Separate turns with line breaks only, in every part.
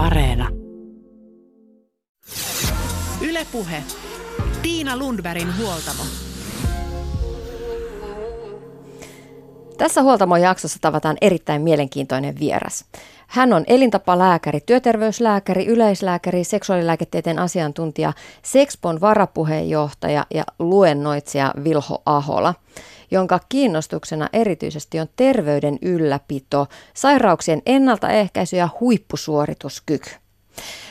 Areena. Ylepuhe. Tiina Lundbergin huoltamo.
Tässä huoltamon jaksossa tavataan erittäin mielenkiintoinen vieras. Hän on elintapalääkäri, työterveyslääkäri, yleislääkäri, seksuaalilääketieteen asiantuntija, Sexpon varapuheenjohtaja ja luennoitsija Vilho Ahola jonka kiinnostuksena erityisesti on terveyden ylläpito, sairauksien ennaltaehkäisy ja huippusuorituskyky.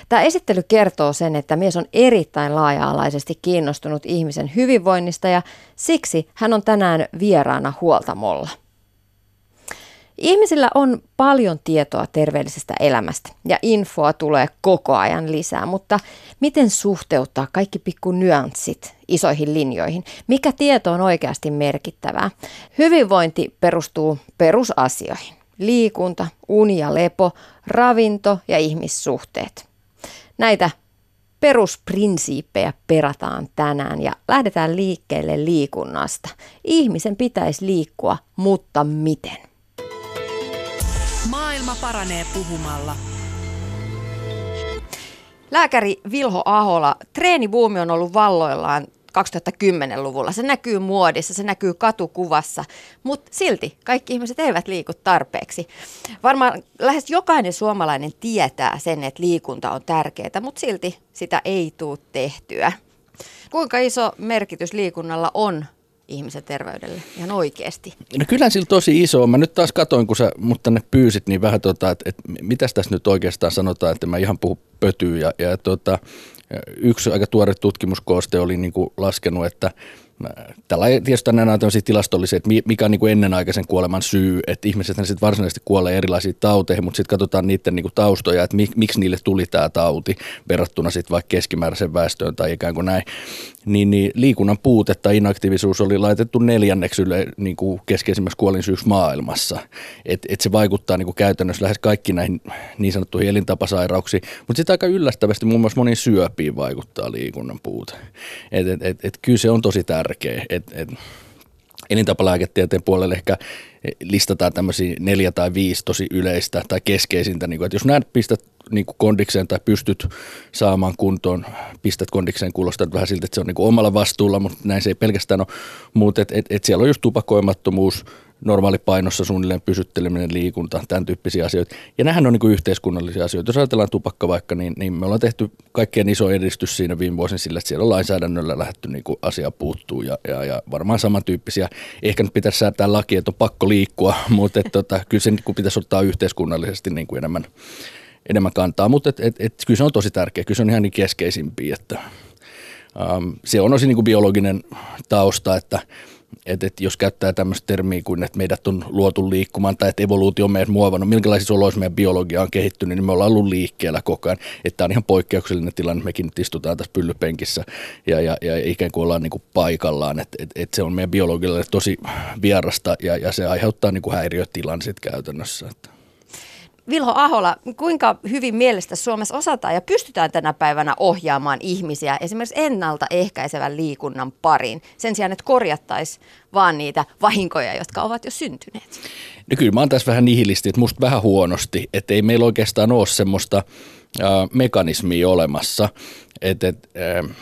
Tämä esittely kertoo sen, että mies on erittäin laaja-alaisesti kiinnostunut ihmisen hyvinvoinnista ja siksi hän on tänään vieraana huoltamolla. Ihmisillä on paljon tietoa terveellisestä elämästä ja infoa tulee koko ajan lisää, mutta miten suhteuttaa kaikki pikku nyanssit isoihin linjoihin? Mikä tieto on oikeasti merkittävää? Hyvinvointi perustuu perusasioihin. Liikunta, uni ja lepo, ravinto ja ihmissuhteet. Näitä perusprinsiippejä perataan tänään ja lähdetään liikkeelle liikunnasta. Ihmisen pitäisi liikkua, mutta miten?
Paranee puhumalla.
Lääkäri Vilho Ahola, treenibuumi on ollut valloillaan 2010-luvulla. Se näkyy muodissa, se näkyy katukuvassa, mutta silti kaikki ihmiset eivät liiku tarpeeksi. Varmaan lähes jokainen suomalainen tietää sen, että liikunta on tärkeää, mutta silti sitä ei tule tehtyä. Kuinka iso merkitys liikunnalla on ihmisen terveydelle ihan oikeasti?
No kyllä sillä tosi iso Mä nyt taas katoin, kun sä mut tänne pyysit, niin vähän tota, että, että mitäs tässä nyt oikeastaan sanotaan, että mä ihan puhu pötyä. Ja, ja tota, yksi aika tuore tutkimuskooste oli niin kuin laskenut, että Tällä tietysti nämä on tilastollisia, että mikä on niin kuin ennenaikaisen kuoleman syy, että ihmiset sitten varsinaisesti kuolee erilaisiin tauteihin, mutta sitten katsotaan niiden niin kuin taustoja, että miksi niille tuli tämä tauti verrattuna sitten vaikka keskimääräisen väestöön tai ikään kuin näin. Niin, niin liikunnan puute tai inaktiivisuus oli laitettu neljänneksi yle, niin kuin keskeisimmäksi kuolinsyyksi maailmassa. Et, et se vaikuttaa niin kuin käytännössä lähes kaikki näihin niin sanottuihin elintapasairauksiin, mutta sitten aika yllättävästi muun muassa moniin syöpiin vaikuttaa liikunnan puute. Et, et, et, et kyllä se on tosi tärkeä. Et, et, elintapalääketieteen puolelle ehkä listataan tämmöisiä neljä tai viisi tosi yleistä tai keskeisintä, niin kuin, että jos näet pistät niin kuin kondikseen tai pystyt saamaan kuntoon, pistät kondikseen, kuulostaa vähän siltä, että se on niin kuin omalla vastuulla, mutta näin se ei pelkästään ole, mutta et, et, et siellä on just tupakoimattomuus, normaali painossa suunnilleen pysytteleminen, liikunta, tämän tyyppisiä asioita. Ja nämähän on niin kuin yhteiskunnallisia asioita. Jos ajatellaan tupakka vaikka, niin, niin me ollaan tehty kaikkein iso edistys siinä viime vuosina sillä, että siellä on lainsäädännöllä lähdetty niin kuin asia puuttuu ja, ja, ja varmaan samantyyppisiä. Ehkä nyt pitäisi säätää laki, että on pakko liikkua, mutta et, tota, kyllä se niin pitäisi ottaa yhteiskunnallisesti niin kuin enemmän, enemmän kantaa. Mutta et, et, et, kyllä se on tosi tärkeä, kyllä se on ihan niin keskeisimpiä, että um, se on osin niin kuin biologinen tausta, että että, että jos käyttää tämmöistä termiä kuin, että meidät on luotu liikkumaan tai että evoluutio on meidät muovannut, minkälaisissa oloissa meidän biologia on kehittynyt, niin me ollaan ollut liikkeellä koko ajan. Että tämä on ihan poikkeuksellinen tilanne, mekin nyt istutaan tässä pyllypenkissä ja, ja, ja ikään kuin ollaan niin kuin paikallaan, että että että se on meidän biologialle tosi vierasta ja, ja se aiheuttaa niin häiriötilan sitten käytännössä. Että.
Vilho Ahola, kuinka hyvin mielestä Suomessa osataan ja pystytään tänä päivänä ohjaamaan ihmisiä esimerkiksi ennaltaehkäisevän liikunnan pariin sen sijaan, että korjattaisiin vaan niitä vahinkoja, jotka ovat jo syntyneet?
No kyllä mä oon tässä vähän nihilisti, että musta vähän huonosti, että ei meillä oikeastaan ole semmoista äh, mekanismia olemassa, et, äh,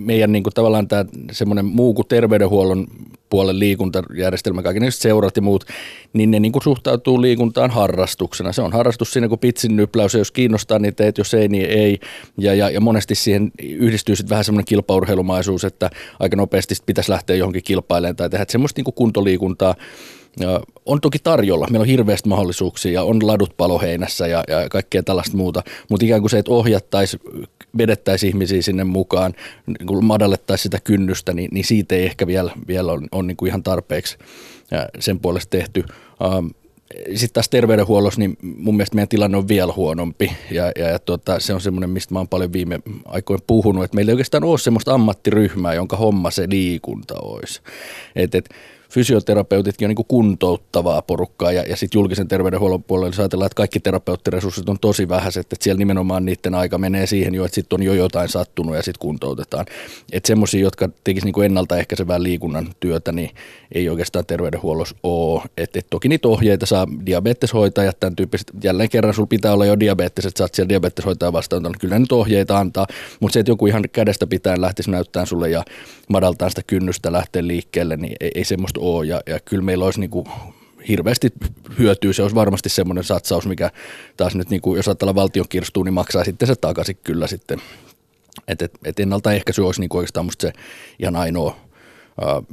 meidän niin kuin, tavallaan tämä semmoinen muu kuin terveydenhuollon puolen liikuntajärjestelmä, kaikki ne seurat ja muut, niin ne niin kuin suhtautuu liikuntaan harrastuksena. Se on harrastus siinä kuin pitsin nypläys, jos kiinnostaa, niin teet, jos ei, niin ei. Ja, ja, ja monesti siihen yhdistyy sitten vähän semmoinen kilpaurheilumaisuus, että aika nopeasti pitäisi lähteä johonkin kilpailemaan tai tehdä semmoista niin kuin kuntoliikuntaa, on toki tarjolla, meillä on hirveästi mahdollisuuksia ja on ladut paloheinässä ja, ja kaikkea tällaista muuta, mutta ikään kuin se, että ohjattaisiin, vedettäisiin ihmisiä sinne mukaan, niin kuin madallettaisiin sitä kynnystä, niin, niin siitä ei ehkä vielä, vielä ole, on niin kuin ihan tarpeeksi sen puolesta tehty. Sitten taas terveydenhuollossa, niin mun mielestä meidän tilanne on vielä huonompi ja, ja, ja tuota, se on semmoinen, mistä mä oon paljon viime aikoina puhunut, että meillä ei oikeastaan ole semmoista ammattiryhmää, jonka homma se liikunta olisi. Et, et, fysioterapeutitkin on niin kuin kuntouttavaa porukkaa ja, ja sitten julkisen terveydenhuollon puolella, jos ajatellaan, että kaikki terapeuttiresurssit on tosi vähäiset, että siellä nimenomaan niiden aika menee siihen jo, että sitten on jo jotain sattunut ja sitten kuntoutetaan. Että semmoisia, jotka tekisivät niin ennaltaehkäisevää liikunnan työtä, niin ei oikeastaan terveydenhuollossa ole. Et, et toki niitä ohjeita saa diabeteshoitajat, tämän tyyppiset, jälleen kerran sulla pitää olla jo diabetes, että saat siellä diabeteshoitaja vastaan, niin kyllä nyt ohjeita antaa, mutta se, että joku ihan kädestä pitäen lähtisi näyttämään sulle ja madaltaa sitä kynnystä lähteä liikkeelle, niin ei, ei semmoista ole. Ja, ja kyllä meillä olisi niin kuin hirveästi hyötyä. Se olisi varmasti semmoinen satsaus, mikä taas nyt, niin kuin, jos ajatellaan valtion kirstuun, niin maksaa sitten se takaisin kyllä sitten. Että et, et ennaltaehkäisy olisi niin kuin oikeastaan musta se ihan ainoa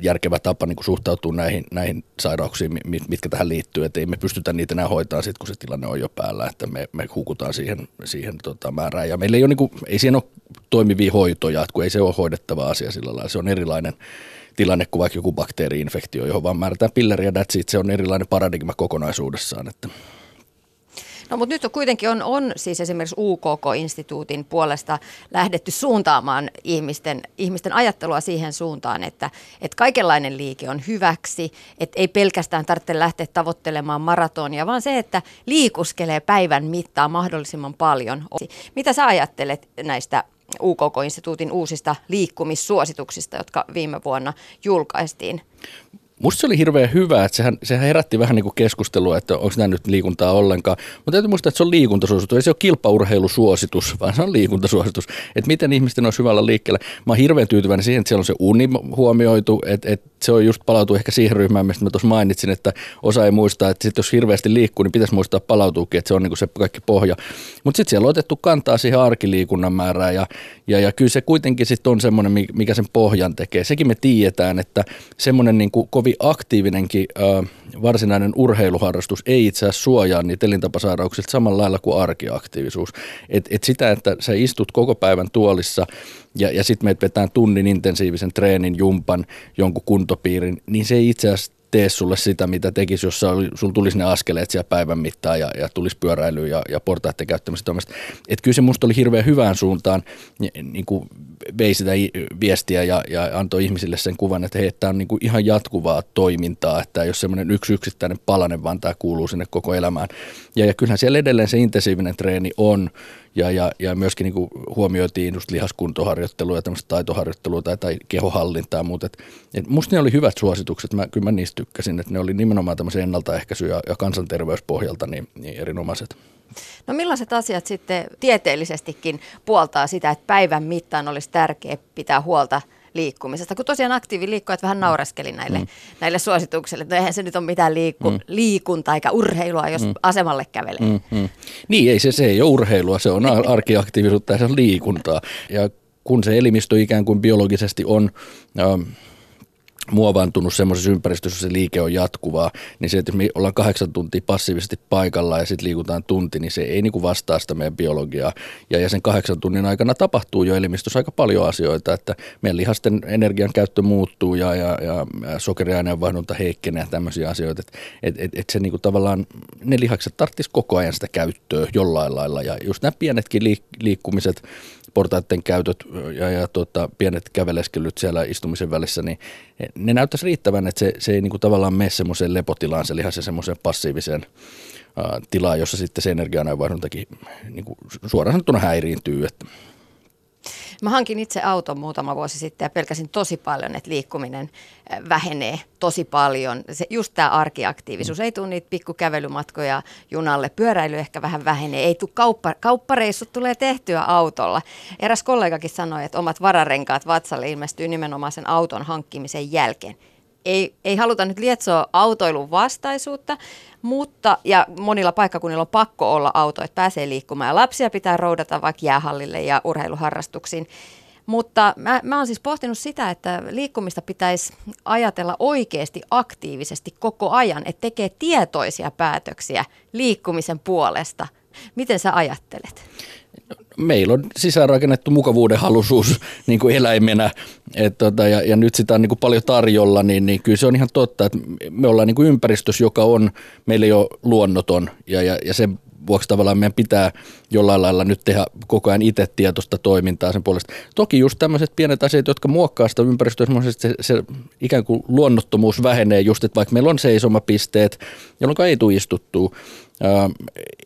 järkevä tapa niin kuin suhtautua näihin, näihin sairauksiin, mitkä tähän liittyy, että ei me pystytä niitä enää hoitamaan sitten, kun se tilanne on jo päällä, että me, me hukutaan siihen, siihen tota, määrään. Ja meillä ei, ole, niin kuin, ei siihen ole toimivia hoitoja, että kun ei se ole hoidettava asia sillä lailla, se on erilainen tilanne kuin vaikka joku bakteeriinfektio, johon vaan määrätään pilleri ja that's it, se on erilainen paradigma kokonaisuudessaan. Että.
No mutta nyt on kuitenkin on, on siis esimerkiksi UKK-instituutin puolesta lähdetty suuntaamaan ihmisten, ihmisten ajattelua siihen suuntaan, että, että kaikenlainen liike on hyväksi, että ei pelkästään tarvitse lähteä tavoittelemaan maratonia, vaan se, että liikuskelee päivän mittaan mahdollisimman paljon. Mitä sä ajattelet näistä UKK-instituutin uusista liikkumissuosituksista, jotka viime vuonna julkaistiin?
Musta se oli hirveän hyvä, että sehän, sehän herätti vähän niin kuin keskustelua, että onko nämä nyt liikuntaa ollenkaan. Mutta täytyy muistaa, että se on liikuntasuositus, ei se ole kilpaurheilusuositus, vaan se on liikuntasuositus. Että miten ihmisten olisi hyvällä liikkeellä. Mä oon hirveän tyytyväinen siihen, että siellä on se uni huomioitu, että, että se on just palautuu ehkä siihen ryhmään, mistä mä tuossa mainitsin, että osa ei muista, että sit jos hirveästi liikkuu, niin pitäisi muistaa palautuukin, että se on niin kuin se kaikki pohja. Mutta sitten siellä on otettu kantaa siihen arkiliikunnan määrään ja, ja, ja kyllä se kuitenkin sitten on semmoinen, mikä sen pohjan tekee. Sekin me tiedetään, että semmoinen niin kovin aktiivinenkin äh, varsinainen urheiluharrastus ei itse asiassa suojaa niitä elintapasairauksilta samalla lailla kuin arkiaktiivisuus. Et, et sitä, että sä istut koko päivän tuolissa ja, ja sitten meet vetään tunnin intensiivisen treenin, jumpan, jonkun kuntopiirin, niin se ei itse asiassa tee sulle sitä, mitä tekisi, jos sulla tulisi ne askeleet siellä päivän mittaan ja, ja tulisi pyöräilyä ja, ja portaiden käyttämistä. Että kyllä se musta oli hirveän hyvään suuntaan, niin kuin vei sitä viestiä ja, ja antoi ihmisille sen kuvan, että hei, tämä on niin kuin ihan jatkuvaa toimintaa, että ole semmoinen yksi yksittäinen palanen, vaan tämä kuuluu sinne koko elämään. Ja, ja kyllähän siellä edelleen se intensiivinen treeni on, ja, ja, ja myöskin niin kuin huomioitiin just lihaskuntoharjoittelua ja tämmöistä taitoharjoittelua tai, tai kehohallintaa ja muuta. Et, et musta ne oli hyvät suositukset, mä, kyllä mä niistä tykkäsin, että ne oli nimenomaan tämmöisen ennaltaehkäisy- ja, ja kansanterveyspohjalta niin, niin erinomaiset.
No millaiset asiat sitten tieteellisestikin puoltaa sitä, että päivän mittaan olisi tärkeää pitää huolta liikkumisesta, kun tosiaan aktiiviliikkujat vähän naureskeli näille, mm. näille suosituksille, että no eihän se nyt ole mitään liikku, mm. liikuntaa eikä urheilua, jos mm. asemalle kävelee. Mm, mm.
Niin, ei se, se ei ole urheilua, se on arkiaktiivisuutta ja se on liikuntaa. Ja kun se elimistö ikään kuin biologisesti on... Ähm, muovantunut semmoisessa ympäristössä, se liike on jatkuvaa, niin se, että me ollaan kahdeksan tuntia passiivisesti paikalla ja sitten liikutaan tunti, niin se ei niin kuin vastaa sitä meidän biologiaa. Ja, ja sen kahdeksan tunnin aikana tapahtuu jo elimistössä aika paljon asioita, että meidän lihasten energian käyttö muuttuu ja, ja, ja sokeriaineenvaihdunta heikkenee ja tämmöisiä asioita. Että et, et, et se niin kuin tavallaan, ne lihakset tarvitsisi koko ajan sitä käyttöä jollain lailla. Ja just nämä pienetkin liik- liikkumiset, portaiden käytöt ja, ja tota, pienet käveleskelyt siellä istumisen välissä, niin ne näyttäisi riittävän, että se, se ei niin kuin tavallaan mene semmoiseen lepotilaan se lihas semmoiseen passiiviseen ä, tilaan, jossa sitten se energianäyvaihduntakin niin suoraan sanottuna häiriintyy. Että
Mä hankin itse auton muutama vuosi sitten ja pelkäsin tosi paljon, että liikkuminen vähenee tosi paljon. Se, just tämä arkiaktiivisuus. Mm. Ei tule niitä pikkukävelymatkoja junalle. Pyöräily ehkä vähän vähenee. Ei tule kauppa, kauppareissut tulee tehtyä autolla. Eräs kollegakin sanoi, että omat vararenkaat vatsalle ilmestyy nimenomaan sen auton hankkimisen jälkeen ei, ei haluta nyt lietsoa autoilun vastaisuutta, mutta ja monilla paikkakunnilla on pakko olla auto, että pääsee liikkumaan ja lapsia pitää roudata vaikka jäähallille ja urheiluharrastuksiin. Mutta mä, mä oon siis pohtinut sitä, että liikkumista pitäisi ajatella oikeasti aktiivisesti koko ajan, että tekee tietoisia päätöksiä liikkumisen puolesta. Miten sä ajattelet?
Meillä on sisäänrakennettu mukavuuden halusuus niin kuin eläimenä et tota, ja, ja nyt sitä on niin kuin paljon tarjolla, niin, niin kyllä se on ihan totta, että me ollaan niin kuin ympäristössä, joka on meille jo luonnoton ja, ja, ja se vuoksi tavallaan meidän pitää jollain lailla nyt tehdä koko ajan itse tietoista toimintaa sen puolesta. Toki just tämmöiset pienet asiat, jotka muokkaa sitä ympäristöä, se, se ikään kuin luonnottomuus vähenee just, että vaikka meillä on seisomapisteet, jolloin ei tule istuttua, ää,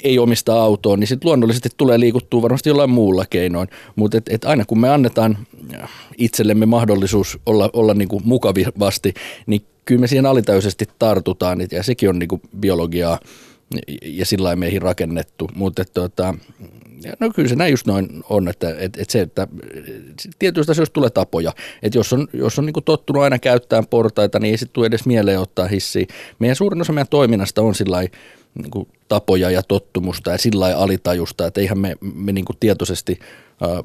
ei omista autoa, niin sitten luonnollisesti tulee liikuttua varmasti jollain muulla keinoin. Mutta et, et aina kun me annetaan itsellemme mahdollisuus olla, olla niinku mukavasti, niin kyllä me siihen alitäisesti tartutaan, ja sekin on niinku biologiaa ja sillä meihin rakennettu, mutta tota, no kyllä se näin just noin on, että, että, että se, että tietyistä asioista tulee tapoja, että jos on, jos on niin tottunut aina käyttämään portaita, niin ei sitten tule edes mieleen ottaa hissiä. Meidän suurin osa meidän toiminnasta on sillä niin tapoja ja tottumusta ja sillä alitajusta, että eihän me, me niin tietoisesti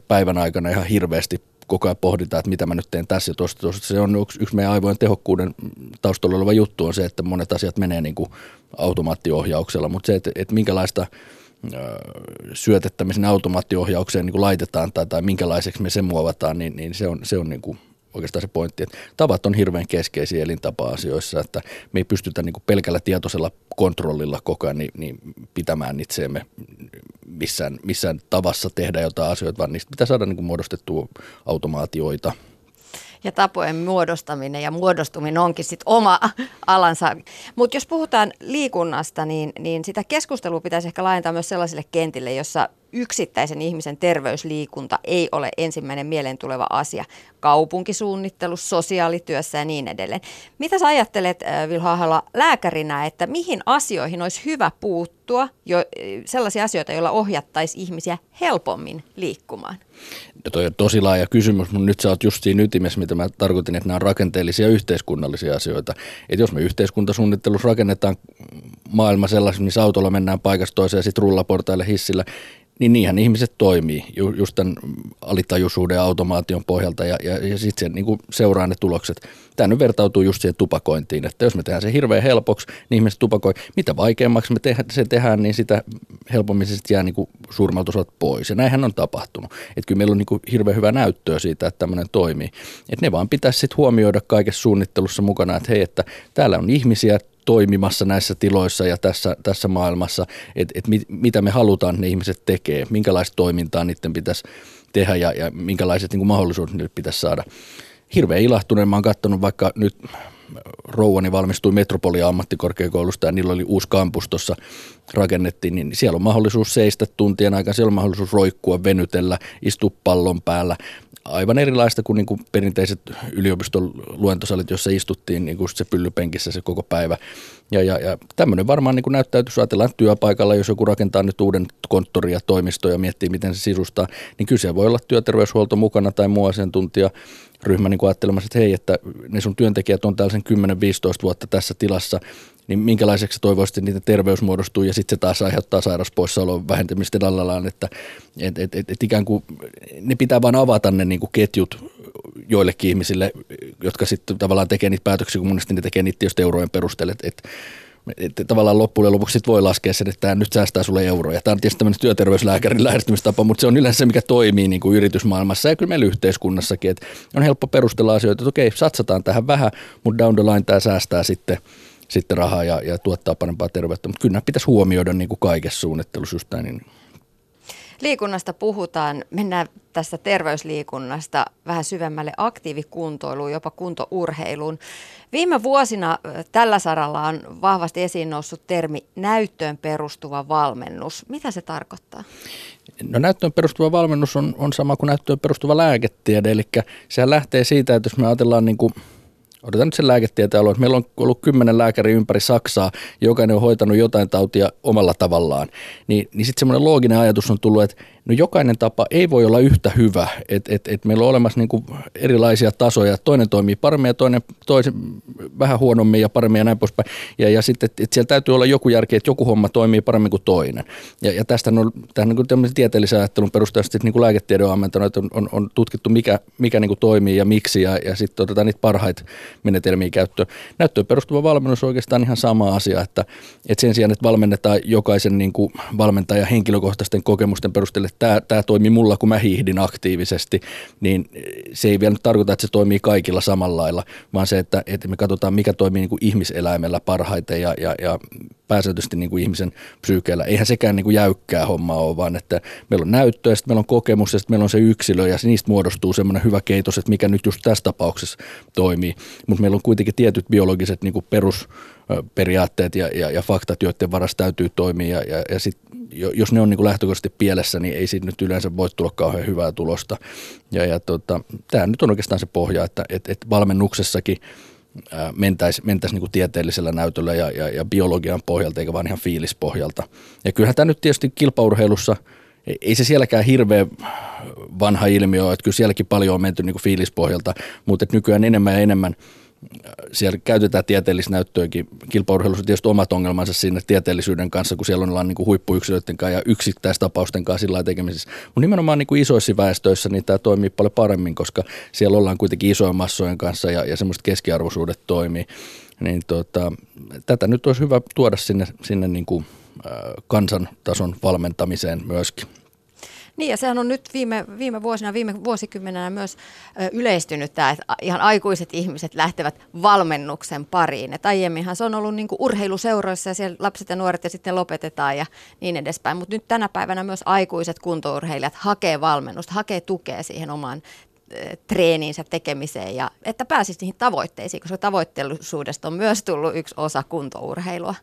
päivän aikana ihan hirveästi koko ajan pohditaan, että mitä mä nyt teen tässä ja tuosta. tuosta. Se on yksi, yksi meidän aivojen tehokkuuden taustalla oleva juttu on se, että monet asiat menee niin kuin automaattiohjauksella, mutta se, että, että minkälaista syötettä me sinne automaattiohjaukseen niin kuin laitetaan tai, tai minkälaiseksi me sen muovataan, niin, niin se on, se on niin kuin oikeastaan se pointti, että tavat on hirveän keskeisiä elintapa-asioissa, että me ei pystytä niin pelkällä tietoisella kontrollilla koko ajan niin, niin pitämään itseemme missään, missään tavassa tehdä jotain asioita, vaan niistä pitää saada niin muodostettua automaatioita –
ja tapojen muodostaminen ja muodostuminen onkin sitten oma alansa. Mutta jos puhutaan liikunnasta, niin, niin sitä keskustelua pitäisi ehkä laajentaa myös sellaisille kentille, jossa yksittäisen ihmisen terveysliikunta ei ole ensimmäinen mieleen tuleva asia kaupunkisuunnittelussa, sosiaalityössä ja niin edelleen. Mitä sä ajattelet, äh, Vilho Ahola, lääkärinä, että mihin asioihin olisi hyvä puuttua, jo, äh, sellaisia asioita, joilla ohjattaisiin ihmisiä helpommin liikkumaan?
No toi on tosi laaja kysymys, mutta nyt sä oot just siinä ytimessä, mitä mä tarkoitin, että nämä on rakenteellisia yhteiskunnallisia asioita. Että jos me yhteiskuntasuunnittelussa rakennetaan maailma sellaisen, missä autolla mennään paikasta toiseen ja sitten rullaportaille hissillä, niin niinhän ihmiset toimii ju, just tämän alitajuisuuden ja automaation pohjalta ja, ja, ja sitten niin seuraa ne tulokset. Tämä nyt vertautuu just siihen tupakointiin, että jos me tehdään se hirveän helpoksi, niin ihmiset tupakoi. Mitä vaikeammaksi me tehdään, se tehdään, niin sitä helpommin se jää niin suurimmalta osalta pois. Ja näinhän on tapahtunut. Että kyllä meillä on niin hirveän hyvä näyttöä siitä, että tämmöinen toimii. Että ne vaan pitäisi sitten huomioida kaikessa suunnittelussa mukana, että hei, että täällä on ihmisiä, toimimassa näissä tiloissa ja tässä, tässä maailmassa, että et mit, mitä me halutaan ne ihmiset tekee, minkälaista toimintaa niiden pitäisi tehdä ja, ja minkälaiset niin mahdollisuudet niille pitäisi saada. Hirveän ilahtuneen mä oon katsonut vaikka nyt rouvani valmistui Metropolia ammattikorkeakoulusta ja niillä oli uusi kampus tuossa rakennettiin, niin siellä on mahdollisuus seistä tuntien aikaa, siellä on mahdollisuus roikkua, venytellä, istua pallon päällä, aivan erilaista kuin, niin kuin perinteiset yliopiston luentosalit, jossa istuttiin niin kuin se pyllypenkissä se koko päivä. Ja, ja, ja tämmöinen varmaan niin näyttäytyy, jos ajatellaan työpaikalla, jos joku rakentaa nyt uuden konttoria ja toimistoja ja miettii, miten se sisustaa, niin kyse voi olla työterveyshuolto mukana tai muu asiantuntija ryhmä niin ajattelemassa, että hei, että ne sun työntekijät on tällaisen 10-15 vuotta tässä tilassa, niin minkälaiseksi toivoisit, että niitä terveys muodostuu ja sitten se taas aiheuttaa sairauspoissaolon vähentämistä lallallaan, että et, et, et, et ikään kuin ne pitää vain avata ne niin kuin ketjut joillekin ihmisille, jotka sitten tavallaan tekee niitä päätöksiä, kun monesti ne tekee niitä just eurojen perusteella, että et, että tavallaan loppujen lopuksi sit voi laskea sen, että tämä nyt säästää sulle euroja. Tämä on tietysti tämmöinen työterveyslääkärin lähestymistapa, mutta se on yleensä se, mikä toimii niin kuin yritysmaailmassa ja kyllä meillä yhteiskunnassakin. Että on helppo perustella asioita, että okei, satsataan tähän vähän, mutta down the line tämä säästää sitten – sitten rahaa ja, ja tuottaa parempaa terveyttä. Mutta kyllä nämä pitäisi huomioida niin kuin kaikessa suunnittelussa just näin. Niin.
Liikunnasta puhutaan, mennään tästä terveysliikunnasta vähän syvemmälle aktiivikuntoiluun, jopa kuntourheiluun. Viime vuosina tällä saralla on vahvasti esiin noussut termi näyttöön perustuva valmennus. Mitä se tarkoittaa?
No näyttöön perustuva valmennus on, on sama kuin näyttöön perustuva lääketiede, eli sehän lähtee siitä, että jos me ajatellaan niin kuin – otetaan nyt sen lääketieteen alue, meillä on ollut kymmenen lääkäriä ympäri Saksaa, jokainen on hoitanut jotain tautia omalla tavallaan, niin, niin sitten semmoinen looginen ajatus on tullut, että no jokainen tapa ei voi olla yhtä hyvä, että et, et meillä on olemassa niinku erilaisia tasoja, toinen toimii paremmin ja toinen toisen vähän huonommin ja paremmin ja näin poispäin, ja, ja sitten, että et siellä täytyy olla joku järki, että joku homma toimii paremmin kuin toinen, ja, ja tästä on tähän niin tieteellisen ajattelun perusteella niin kuin lääketiede on ammentanut, että on, on, on tutkittu mikä, mikä niin kuin toimii ja miksi, ja, ja sitten otetaan niitä parhaita menetelmiä käyttöön. Näyttöön perustuva valmennus on oikeastaan ihan sama asia, että, että sen sijaan, että valmennetaan jokaisen niin kuin valmentajan henkilökohtaisten kokemusten perusteella, tämä, tämä toimii mulla, kun mä hiihdin aktiivisesti, niin se ei vielä tarkoita, että se toimii kaikilla samalla lailla, vaan se, että, että me katsotaan, mikä toimii niin kuin ihmiseläimellä parhaiten ja, ja, ja pääsääntöisesti niin kuin ihmisen psyykeellä. Eihän sekään niin kuin jäykkää hommaa ole, vaan että meillä on näyttöä, sitten meillä on kokemus ja sitten meillä on se yksilö ja niistä muodostuu semmoinen hyvä keitos, että mikä nyt just tässä tapauksessa toimii. Mutta meillä on kuitenkin tietyt biologiset niin kuin perusperiaatteet ja, ja, ja faktat, joiden varassa täytyy toimia ja, ja, ja sit, jos ne on niin kuin lähtökohtaisesti pielessä, niin ei siitä nyt yleensä voi tulla kauhean hyvää tulosta. Ja, ja tota, tämä nyt on oikeastaan se pohja, että et, et valmennuksessakin – mentäisiin mentäisi niin tieteellisellä näytöllä ja, ja, ja biologian pohjalta, eikä vaan ihan fiilispohjalta. Ja kyllähän tämä nyt tietysti kilpaurheilussa, ei se sielläkään hirveän vanha ilmiö ole, että kyllä sielläkin paljon on menty niin fiilispohjalta, mutta nykyään enemmän ja enemmän – siellä käytetään tieteellistä näyttöäkin. Kilpaurheilussa tietysti omat ongelmansa siinä tieteellisyyden kanssa, kun siellä ollaan niin huippuyksilöiden kanssa ja yksittäistapausten kanssa sillä tekemisissä. Mutta nimenomaan niin kuin isoissa väestöissä niin tämä toimii paljon paremmin, koska siellä ollaan kuitenkin isojen massojen kanssa ja, ja semmoiset keskiarvoisuudet toimii. Niin tota, tätä nyt olisi hyvä tuoda sinne, sinne niin kuin, äh, kansantason valmentamiseen myöskin.
Niin ja sehän on nyt viime, viime vuosina, viime vuosikymmenenä myös ö, yleistynyt tämä, että ihan aikuiset ihmiset lähtevät valmennuksen pariin. Et aiemminhan se on ollut niinku urheiluseuroissa ja siellä lapset ja nuoret ja sitten lopetetaan ja niin edespäin. Mutta nyt tänä päivänä myös aikuiset kuntourheilijat hakee valmennusta, hakee tukea siihen omaan treeniinsä tekemiseen ja että pääsisi niihin tavoitteisiin, koska tavoitteellisuudesta on myös tullut yksi osa kuntourheilua.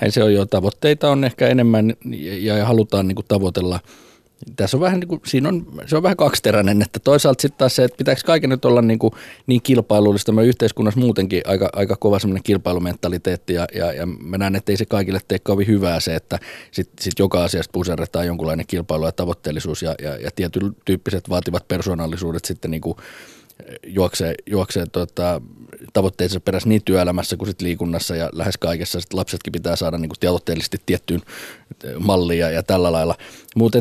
Näin se on jo. Tavoitteita on ehkä enemmän ja halutaan niin kuin tavoitella – tässä on vähän niin kuin, siinä on, se on vähän kaksiteräinen, että toisaalta sitten taas se, että pitääkö kaiken nyt olla niin, kuin niin kilpailullista. Me yhteiskunnassa muutenkin aika, aika kova semmoinen kilpailumentaliteetti ja, ja, ja mä näen, että ei se kaikille tee kovin hyvää se, että sitten sit joka asiasta puserretaan jonkunlainen kilpailu ja tavoitteellisuus ja, ja, ja tietyn tyyppiset vaativat persoonallisuudet sitten niin kuin juoksee, juoksee tota, tavoitteensa perässä niin työelämässä kuin sit liikunnassa ja lähes kaikessa. Sit lapsetkin pitää saada niin tavoitteellisesti tiettyyn malliin ja, ja tällä lailla. Mutta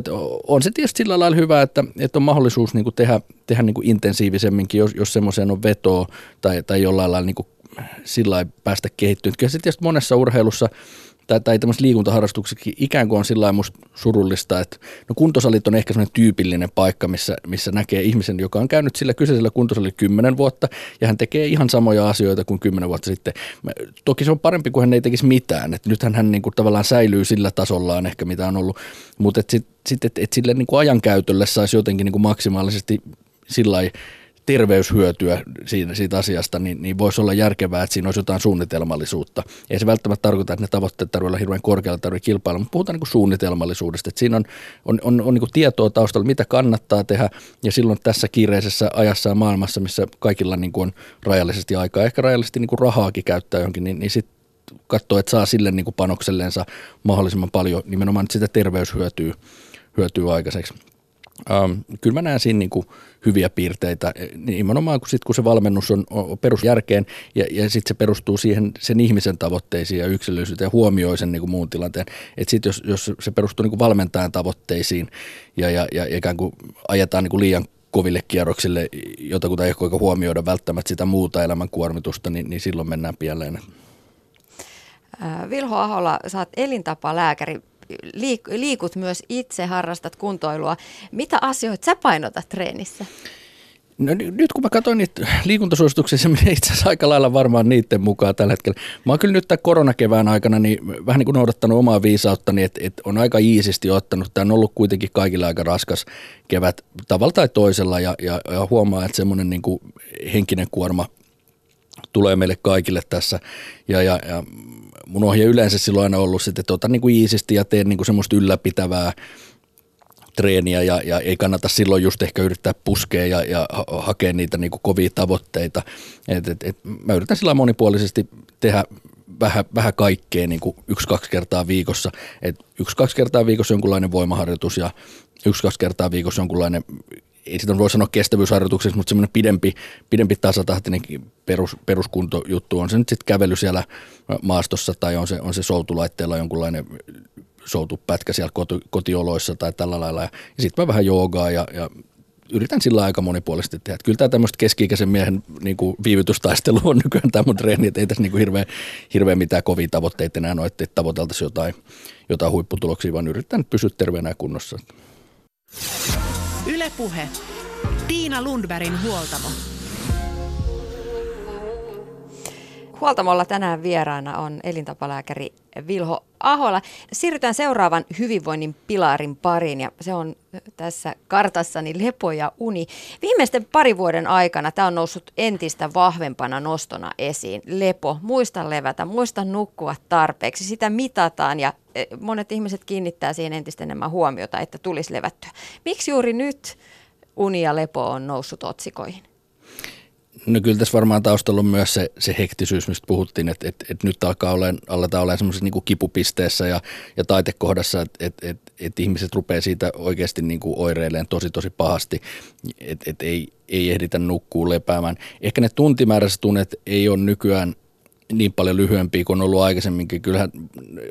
on se tietysti sillä lailla hyvä, että, että on mahdollisuus niin tehdä, tehdä niin intensiivisemminkin, jos, jos semmoiseen on vetoa tai, tai jollain lailla niin sillä päästä kehittynyt. Kyllä se tietysti monessa urheilussa – tai, tai tämmöiset liikuntaharrastuksetkin ikään kuin on sillä musta surullista, että no kuntosalit on ehkä semmoinen tyypillinen paikka, missä, missä näkee ihmisen, joka on käynyt sillä kyseisellä kuntosalilla kymmenen vuotta ja hän tekee ihan samoja asioita kuin kymmenen vuotta sitten. Toki se on parempi, kuin hän ei tekisi mitään, että nythän hän niin kuin tavallaan säilyy sillä tasollaan ehkä mitä on ollut, mutta sitten sit, et, et sille niin kuin ajankäytölle saisi jotenkin niin kuin maksimaalisesti sillä lailla terveyshyötyä siitä, siitä asiasta, niin, niin voisi olla järkevää, että siinä olisi jotain suunnitelmallisuutta. Ei se välttämättä tarkoita, että ne tavoitteet tarvitsevat olla hirveän korkealla, tarvitse kilpailla, mutta puhutaan niin suunnitelmallisuudesta. Että siinä on, on, on, on niin tietoa taustalla, mitä kannattaa tehdä, ja silloin tässä kiireisessä ajassa ja maailmassa, missä kaikilla niin on rajallisesti aikaa, ehkä rajallisesti niin rahaakin käyttää johonkin, niin, niin sitten katsoo, että saa sille niin panoksellensa mahdollisimman paljon nimenomaan sitä terveyshyötyä hyötyy aikaiseksi. Ähm, kyllä mä näen siinä niin kuin hyviä piirteitä, nimenomaan kun, sit, kun se valmennus on, on perusjärkeen ja, ja sitten se perustuu siihen sen ihmisen tavoitteisiin ja yksilöllisyyteen ja huomioi sen niin kuin muun tilanteen. Että sitten jos, jos se perustuu niin kuin valmentajan tavoitteisiin ja, ja, ja ikään kuin ajetaan niin kuin liian koville kierroksille, jota kun ei ehkä huomioida välttämättä sitä muuta elämän kuormitusta, niin, niin silloin mennään pieleen.
Vilho Ahola, oot elintapalääkäri liik- liikut myös itse, harrastat kuntoilua. Mitä asioita sä painotat treenissä?
No nyt kun mä katsoin niitä liikuntasuosituksia, se menee itse asiassa aika lailla varmaan niiden mukaan tällä hetkellä. Mä oon kyllä nyt tämän koronakevään aikana niin vähän niin kuin noudattanut omaa viisauttani, että, että on aika iisisti ottanut. Tämä on ollut kuitenkin kaikille aika raskas kevät tavalla tai toisella ja, ja, ja huomaa, että semmoinen niin kuin henkinen kuorma tulee meille kaikille tässä. Ja, ja, ja mun ohje yleensä silloin aina ollut sitten, että otan niin kuin iisisti ja teen niin kuin semmoista ylläpitävää treeniä ja, ja ei kannata silloin just ehkä yrittää puskea ja, ja hakea niitä niin kuin kovia tavoitteita. Et, et, et mä yritän sillä monipuolisesti tehdä vähän, vähän kaikkea niin kuin yksi-kaksi kertaa viikossa. Et yksi-kaksi kertaa viikossa jonkunlainen voimaharjoitus ja yksi-kaksi kertaa viikossa jonkunlainen ei sitä voi sanoa kestävyysharjoituksessa, mutta semmoinen pidempi, pidempi tasatahtinen perus, peruskuntojuttu on se nyt sitten kävely siellä maastossa tai on se, on se soutulaitteella jonkunlainen soutupätkä siellä koti, kotioloissa tai tällä lailla. Ja, sitten mä vähän joogaa ja, ja yritän sillä aika monipuolisesti tehdä. Kyllä tämä tämmöistä keski-ikäisen miehen niin kuin viivytystaistelu on nykyään tämä mun treeni, että ei tässä niin kuin hirveän mitään kovia tavoitteita enää ole, että tavoiteltaisiin jotain, jotain huipputuloksia, vaan yritetään pysyä terveenä ja kunnossa.
Ylepuhe. Tiina Lundbergin huoltamo.
Huoltamolla tänään vieraana on elintapalääkäri Vilho Ahola. Siirrytään seuraavan hyvinvoinnin pilarin pariin ja se on tässä kartassani lepo ja uni. Viimeisten pari vuoden aikana tämä on noussut entistä vahvempana nostona esiin. Lepo, muista levätä, muista nukkua tarpeeksi, sitä mitataan ja e, monet ihmiset kiinnittää siihen entistä enemmän huomiota, että tulisi levättyä. Miksi juuri nyt uni ja lepo on noussut otsikoihin?
No kyllä tässä varmaan taustalla on myös se, se hektisyys, mistä puhuttiin, että, että, että nyt alkaa olemaan, aletaan olemaan semmoisessa niin kipupisteessä ja, ja taitekohdassa, että, että, että, että ihmiset rupeaa siitä oikeasti niin kuin oireilemaan tosi tosi pahasti, että, että ei, ei ehditä nukkuu lepäämään. Ehkä ne tuntimääräiset tunnet ei ole nykyään niin paljon lyhyempiä kuin on ollut aikaisemminkin. Kyllähän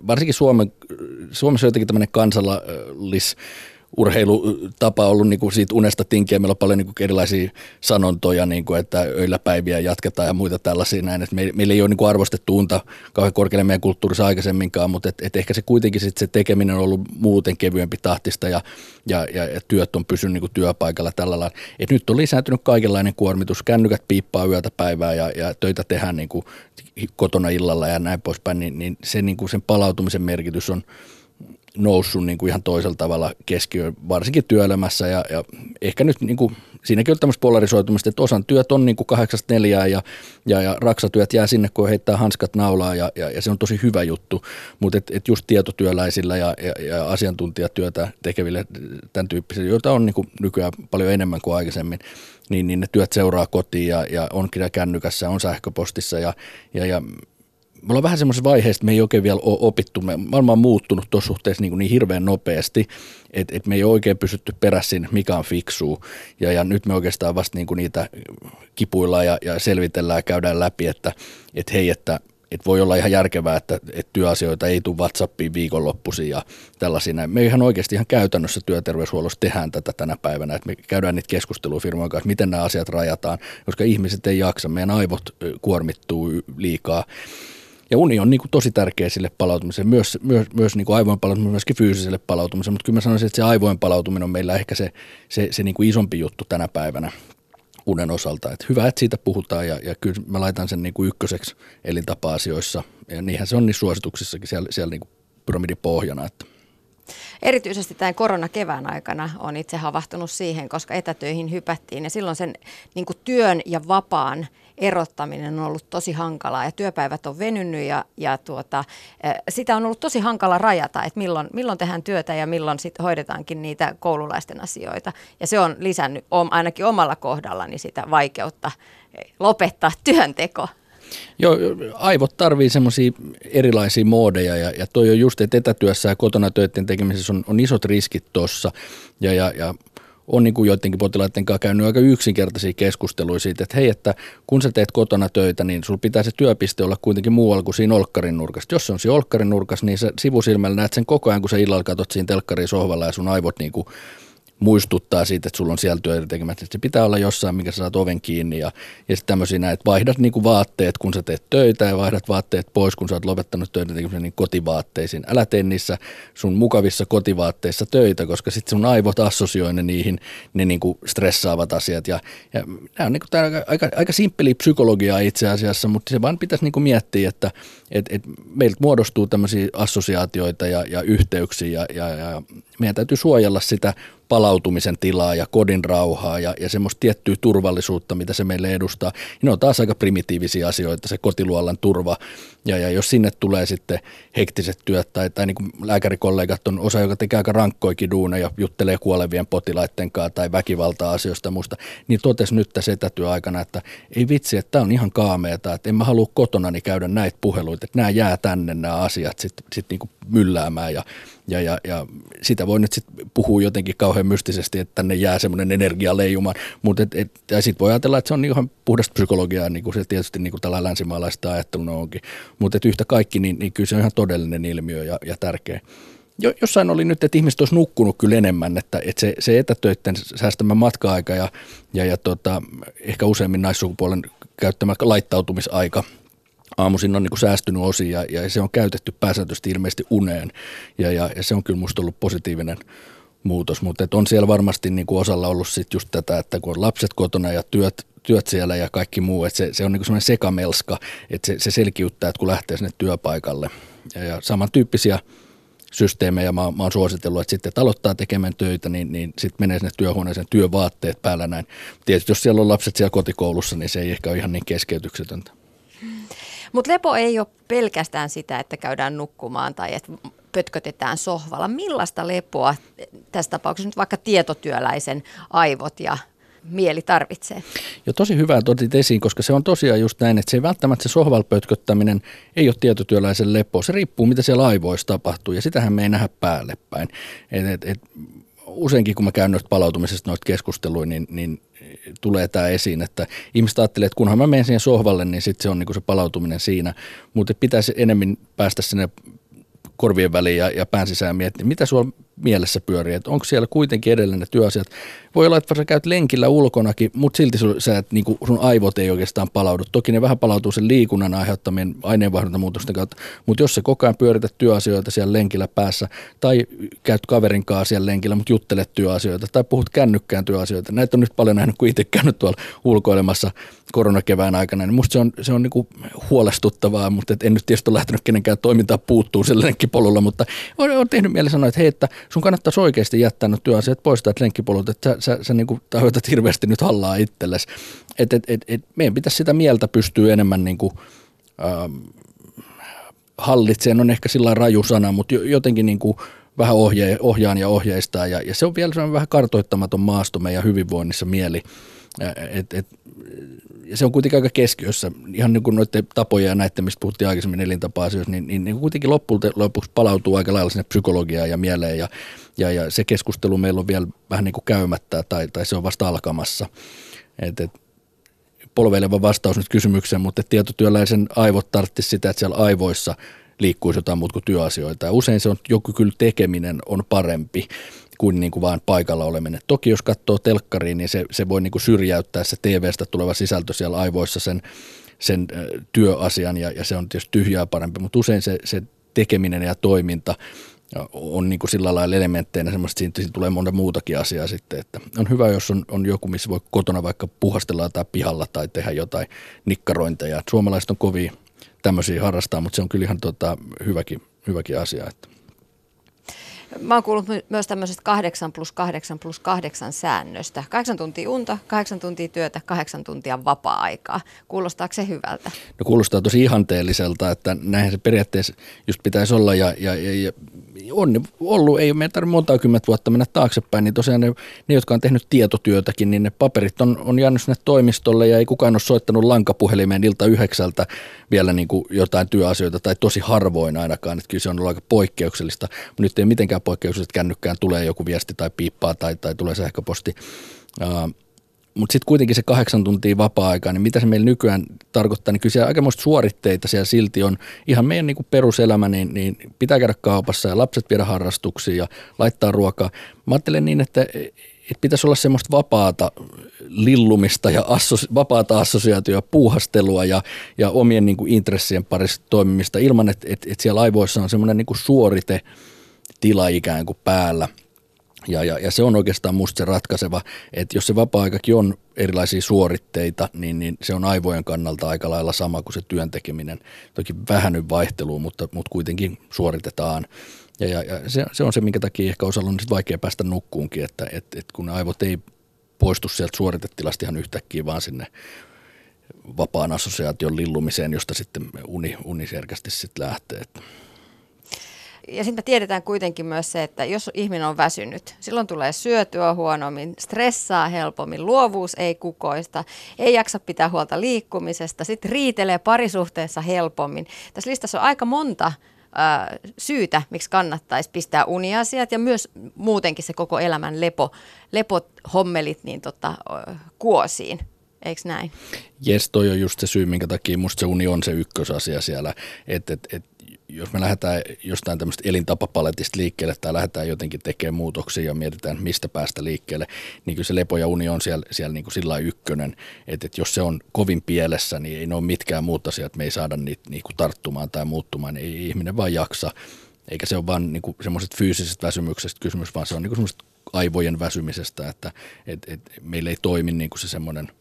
varsinkin Suomen, Suomessa on jotenkin tämmöinen kansallis urheilutapa ollut niin kuin siitä unesta tinkiä. Meillä on paljon niin kuin erilaisia sanontoja, niin kuin, että öillä päiviä jatketaan ja muita tällaisia näin. Että meillä ei ole niin kuin arvostettu unta kauhean korkealle meidän kulttuurissa aikaisemminkaan, mutta et, et ehkä se kuitenkin sit se tekeminen on ollut muuten kevyempi tahtista ja, ja, ja, ja työt on pysynyt niin kuin työpaikalla tällä lailla. Et nyt on lisääntynyt kaikenlainen kuormitus, kännykät piippaa yötä päivää ja, ja töitä tehdään niin kuin kotona illalla ja näin poispäin, niin, niin se, niin kuin sen palautumisen merkitys on, noussut niin kuin ihan toisella tavalla keskiöön, varsinkin työelämässä ja, ja ehkä nyt niin kuin, siinäkin on tämmöistä polarisoitumista, että osan työt on niin kuin kahdeksasta neljää ja, ja, ja raksatyöt jää sinne, kun heittää hanskat naulaa ja, ja, ja se on tosi hyvä juttu, mutta et, et just tietotyöläisillä ja, ja, ja asiantuntijatyötä tekeville tämän tyyppisille, joita on niin kuin nykyään paljon enemmän kuin aikaisemmin, niin, niin ne työt seuraa kotiin ja, ja on kännykässä, on sähköpostissa ja, ja, ja me ollaan vähän semmoisessa vaiheessa, että me ei oikein vielä ole opittu. Me, maailma on muuttunut tuossa suhteessa niin, niin hirveän nopeasti, että et me ei ole oikein pysytty perässä mikä on fiksuu. Ja, ja nyt me oikeastaan vasta niin kuin niitä kipuillaan ja, ja selvitellään ja käydään läpi, että et hei, että et voi olla ihan järkevää, että, että työasioita ei tule WhatsAppiin viikonloppuisin ja tällaisia. Me ihan oikeasti ihan käytännössä työterveyshuollossa tehdään tätä tänä päivänä, että me käydään niitä keskustelua firmojen kanssa, miten nämä asiat rajataan, koska ihmiset ei jaksa, meidän aivot kuormittuu liikaa ja uni on niin kuin tosi tärkeä sille palautumiselle, myös, myös, myös niin kuin aivojen palautumiselle, myöskin fyysiselle palautumiselle, mutta kyllä mä sanoisin, että se aivojen palautuminen on meillä ehkä se, se, se niin kuin isompi juttu tänä päivänä unen osalta. Että hyvä, että siitä puhutaan ja, ja kyllä mä laitan sen niin kuin ykköseksi elintapa-asioissa ja niinhän se on niin suosituksissakin siellä, siellä niin kuin pyramidin pohjana. Että.
Erityisesti tämän koronakevään aikana on itse havahtunut siihen, koska etätöihin hypättiin ja silloin sen niin työn ja vapaan erottaminen on ollut tosi hankalaa ja työpäivät on venynyt ja, ja tuota, sitä on ollut tosi hankala rajata, että milloin, milloin tehdään työtä ja milloin sit hoidetaankin niitä koululaisten asioita. Ja se on lisännyt ainakin omalla kohdallani sitä vaikeutta lopettaa työnteko.
Joo, aivot tarvii semmoisia erilaisia moodeja ja, ja toi on just, että etätyössä ja kotona töiden tekemisessä on, on isot riskit tuossa ja, ja, ja on niin kuin joidenkin potilaiden kanssa käynyt aika yksinkertaisia keskusteluja siitä, että hei, että kun sä teet kotona töitä, niin sulla pitää se työpiste olla kuitenkin muualla kuin siinä olkkarin nurkassa. Jos se on siinä olkkarin nurkassa, niin sä sivusilmällä näet sen koko ajan, kun sä illalla katsot siinä telkkarin sohvalla ja sun aivot niin kuin muistuttaa siitä, että sulla on siellä työtä tekemättä. Se pitää olla jossain, mikä sä saat oven kiinni ja, ja sitten tämmöisiä näin, että vaihdat niinku vaatteet, kun sä teet töitä ja vaihdat vaatteet pois, kun sä oot lopettanut töitä tekemisen niin kotivaatteisiin. Älä tee niissä sun mukavissa kotivaatteissa töitä, koska sitten sun aivot assosioi ne niihin ne niinku stressaavat asiat. Ja, ja nämä on niinku aika, aika, aika simppeli psykologiaa itse asiassa, mutta se vaan pitäisi niinku miettiä, että et, et meiltä muodostuu tämmöisiä assosiaatioita ja, ja yhteyksiä ja, ja, ja meidän täytyy suojella sitä palautumisen tilaa ja kodin rauhaa ja, ja semmoista tiettyä turvallisuutta, mitä se meille edustaa. Ja ne on taas aika primitiivisiä asioita, se kotiluolan turva. Ja, ja jos sinne tulee sitten hektiset työt tai, tai niin kuin lääkärikollegat on osa, joka tekee aika rankkoikin duuneja, juttelee kuolevien potilaiden kanssa tai väkivalta-asioista musta, niin totesi nyt tässä etätyöaikana, että ei vitsi, että tämä on ihan kaameeta, että en mä halua kotonani käydä näitä puheluita, että nämä jää tänne nämä asiat sitten sit niin mylläämään ja, ja, ja, ja sitä voi nyt sitten puhua jotenkin kauhean mystisesti, että tänne jää semmoinen energia leijumaan, mutta et, et, ja sitten voi ajatella, että se on ihan puhdasta psykologiaa, niin kuin se tietysti niin kuin tällä länsimaalaista ajatteluna onkin, mutta yhtä kaikki, niin, niin kyllä se on ihan todellinen ilmiö ja, ja tärkeä. jo, jossain oli nyt, että ihmiset olisi nukkunut kyllä enemmän, että, että se, se etätöiden säästämä matka-aika ja, ja, ja tota, ehkä useammin naissukupuolen käyttämä laittautumisaika aamuisin on niin kuin säästynyt osin ja, ja se on käytetty pääsääntöisesti ilmeisesti uneen ja, ja, ja se on kyllä musta ollut positiivinen muutos, mutta on siellä varmasti niin kuin osalla ollut sit just tätä, että kun on lapset kotona ja työt, työt siellä ja kaikki muu, että se, se on niin semmoinen sekamelska, että se, se selkiyttää, että kun lähtee sinne työpaikalle ja, ja samantyyppisiä systeemejä mä, mä oon suositellut, että sitten että aloittaa tekemään töitä, niin, niin sitten menee sinne työhuoneeseen työvaatteet päällä näin. Tietysti jos siellä on lapset siellä kotikoulussa, niin se ei ehkä ole ihan niin keskeytyksetöntä.
Mutta lepo ei ole pelkästään sitä, että käydään nukkumaan tai että pötkötetään sohvalla. Millaista lepoa tässä tapauksessa nyt vaikka tietotyöläisen aivot ja mieli tarvitsee.
Ja tosi hyvä otit esiin, koska se on tosiaan just näin, että se ei välttämättä se sohvalpötköttäminen ei ole tietotyöläisen lepo. Se riippuu, mitä siellä aivoissa tapahtuu ja sitähän me ei nähdä päälle päin. Et, et, et, useinkin kun mä käyn noista palautumisesta noita keskusteluja, niin, niin tulee tämä esiin, että ihmiset ajattelee, että kunhan mä menen siihen sohvalle, niin sitten se on niinku se palautuminen siinä. Mutta pitäisi enemmän päästä sinne korvien väliin ja, ja pään sisään miettiä, mitä sulla mielessä pyörii, että onko siellä kuitenkin edelleen ne työasiat. Voi olla, että sä käyt lenkillä ulkonakin, mutta silti sun, sä et, niin sun aivot ei oikeastaan palaudu. Toki ne vähän palautuu sen liikunnan aiheuttamien aineenvaihduntamuutosten kautta, mutta jos sä koko ajan pyörität työasioita siellä lenkillä päässä tai käyt kaverin kanssa siellä lenkillä, mutta juttelet työasioita tai puhut kännykkään työasioita. Näitä on nyt paljon nähnyt, kun itse käynyt tuolla ulkoilemassa koronakevään aikana, niin musta se on, se on niin huolestuttavaa, mutta en nyt tietysti ole lähtenyt kenenkään toimintaa puuttuu sillä lenkkipolulla, mutta olen tehnyt mieleen sanoa, että hei, että sun kannattaisi oikeasti jättää nyt työasiat pois täältä lenkkipolut, että sä, sä, sä niin kuin, hirveästi nyt hallaa itsellesi. Et, et, et, et, meidän pitäisi sitä mieltä pystyä enemmän niin kuin, ähm, hallitseen, on ehkä sillä raju sana, mutta jotenkin niin kuin vähän ohje, ohjaan ja ohjeistaa. Ja, ja se on vielä vähän kartoittamaton maasto meidän hyvinvoinnissa mieli. Et, et, se on kuitenkin aika keskiössä, ihan niin kuin noiden tapoja ja näiden, mistä puhuttiin aikaisemmin elintapa-asioissa, niin, niin, niin kuitenkin loppujen lopuksi palautuu aika lailla sinne psykologiaan ja mieleen ja, ja, ja se keskustelu meillä on vielä vähän niin kuin käymättä tai, tai se on vasta alkamassa. Et, et, polveileva vastaus nyt kysymykseen, mutta tietotyöläisen aivot tarvitsisi sitä, että siellä aivoissa liikkuisi jotain muuta kuin työasioita. Ja usein se on joku kyllä tekeminen on parempi kuin, niin kuin vaan paikalla oleminen. Toki jos katsoo telkkariin, niin se, se voi niin kuin syrjäyttää se TV-stä tuleva sisältö siellä aivoissa sen, sen työasian ja, ja se on tietysti tyhjää parempi, mutta usein se, se tekeminen ja toiminta on niin kuin sillä lailla elementteinä semmoista, siitä, siitä tulee monta muutakin asiaa sitten, että on hyvä, jos on, on joku, missä voi kotona vaikka puhastella tai pihalla tai tehdä jotain nikkarointeja. Suomalaiset on kovin tämmöisiä harrastaa, mutta se on kyllä ihan tota, hyväkin, hyväkin asia. Että.
Mä oon kuullut myös tämmöisestä 8 plus 8 plus 8 säännöstä. Kahdeksan tuntia unta, kahdeksan tuntia työtä, kahdeksan tuntia vapaa-aikaa. Kuulostaako se hyvältä?
No kuulostaa tosi ihanteelliselta, että näin se periaatteessa just pitäisi olla ja, ja, ja, ja on ollut, ei meidän tarvitse monta kymmentä vuotta mennä taaksepäin, niin tosiaan ne, ne, jotka on tehnyt tietotyötäkin, niin ne paperit on, on jäänyt sinne toimistolle ja ei kukaan ole soittanut lankapuhelimeen ilta yhdeksältä vielä niin kuin jotain työasioita tai tosi harvoin ainakaan, että kyllä se on ollut aika poikkeuksellista, mutta nyt ei mitenkään poikkeuksellista kännykkään tulee joku viesti tai piippaa tai, tai tulee sähköposti. Uh, mutta sitten kuitenkin se kahdeksan tuntia vapaa-aikaa, niin mitä se meillä nykyään tarkoittaa, niin kyllä siellä aikamoista suoritteita siellä silti on. Ihan meidän niin kuin peruselämä, niin, niin pitää käydä kaupassa ja lapset viedä harrastuksiin ja laittaa ruokaa. Mä ajattelen niin, että, että pitäisi olla semmoista vapaata lillumista ja assos, vapaata assosiaatioa, puuhastelua ja, ja omien niin kuin intressien parissa toimimista ilman, että, että, että siellä aivoissa on semmoinen niin suorite tila ikään kuin päällä – ja, ja, ja se on oikeastaan musta se ratkaiseva, että jos se vapaa-aikakin on erilaisia suoritteita, niin, niin se on aivojen kannalta aika lailla sama kuin se työntekeminen. Toki vähän nyt vaihtelua, mutta, mutta kuitenkin suoritetaan. Ja, ja, ja se, se on se, minkä takia ehkä osalla on sit vaikea päästä nukkuunkin, että et, et kun aivot ei poistu sieltä suoritetilasta ihan yhtäkkiä, vaan sinne vapaan assosiaation lillumiseen, josta sitten uni, uni selkeästi sitten lähtee. Että
ja sitten tiedetään kuitenkin myös se, että jos ihminen on väsynyt, silloin tulee syötyä huonommin, stressaa helpommin, luovuus ei kukoista, ei jaksa pitää huolta liikkumisesta, sitten riitelee parisuhteessa helpommin. Tässä listassa on aika monta syytä, miksi kannattaisi pistää uniasiat ja myös muutenkin se koko elämän lepo, lepohommelit niin tota, kuosiin. Eikö näin?
Jes, toi on just se syy, minkä takia musta se uni on se ykkösasia siellä, että et, et jos me lähdetään jostain tämmöistä elintapapaletista liikkeelle tai lähdetään jotenkin tekemään muutoksia ja mietitään, mistä päästä liikkeelle, niin kyllä se lepo ja uni on siellä, siellä niin kuin sillä ykkönen, että, että jos se on kovin pielessä, niin ei ne ole mitkään muut asiat, me ei saada niitä niin kuin tarttumaan tai muuttumaan, niin ei ihminen vaan jaksa. Eikä se ole vaan niin semmoiset fyysisestä väsymyksestä kysymys, vaan se on niin semmoista aivojen väsymisestä, että et, et, meillä ei toimi niin kuin se semmoinen –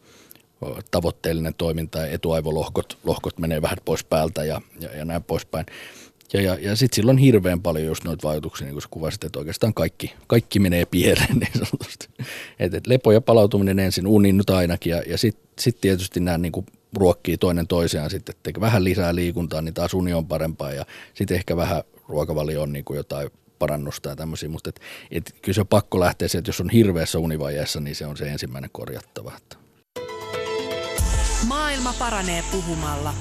tavoitteellinen toiminta ja etuaivolohkot lohkot menee vähän pois päältä ja, ja, ja näin poispäin. Ja, ja, ja sitten silloin hirveän paljon just noita vaikutuksia, niin kuin sä kuvasit, että oikeastaan kaikki, kaikki menee pieleen niin sanotusti. Et, et lepo ja palautuminen ensin, unin nyt ainakin ja, ja sitten sit tietysti nämä niin ruokkii toinen toisiaan sitten, että vähän lisää liikuntaa, niin taas uni on parempaa ja sitten ehkä vähän ruokavalio on niin kuin jotain parannusta ja tämmöisiä, mutta et, et, kyllä se on pakko lähteä se, että jos on hirveässä univajeessa, niin se on se ensimmäinen korjattava.
Maailma paranee puhumalla.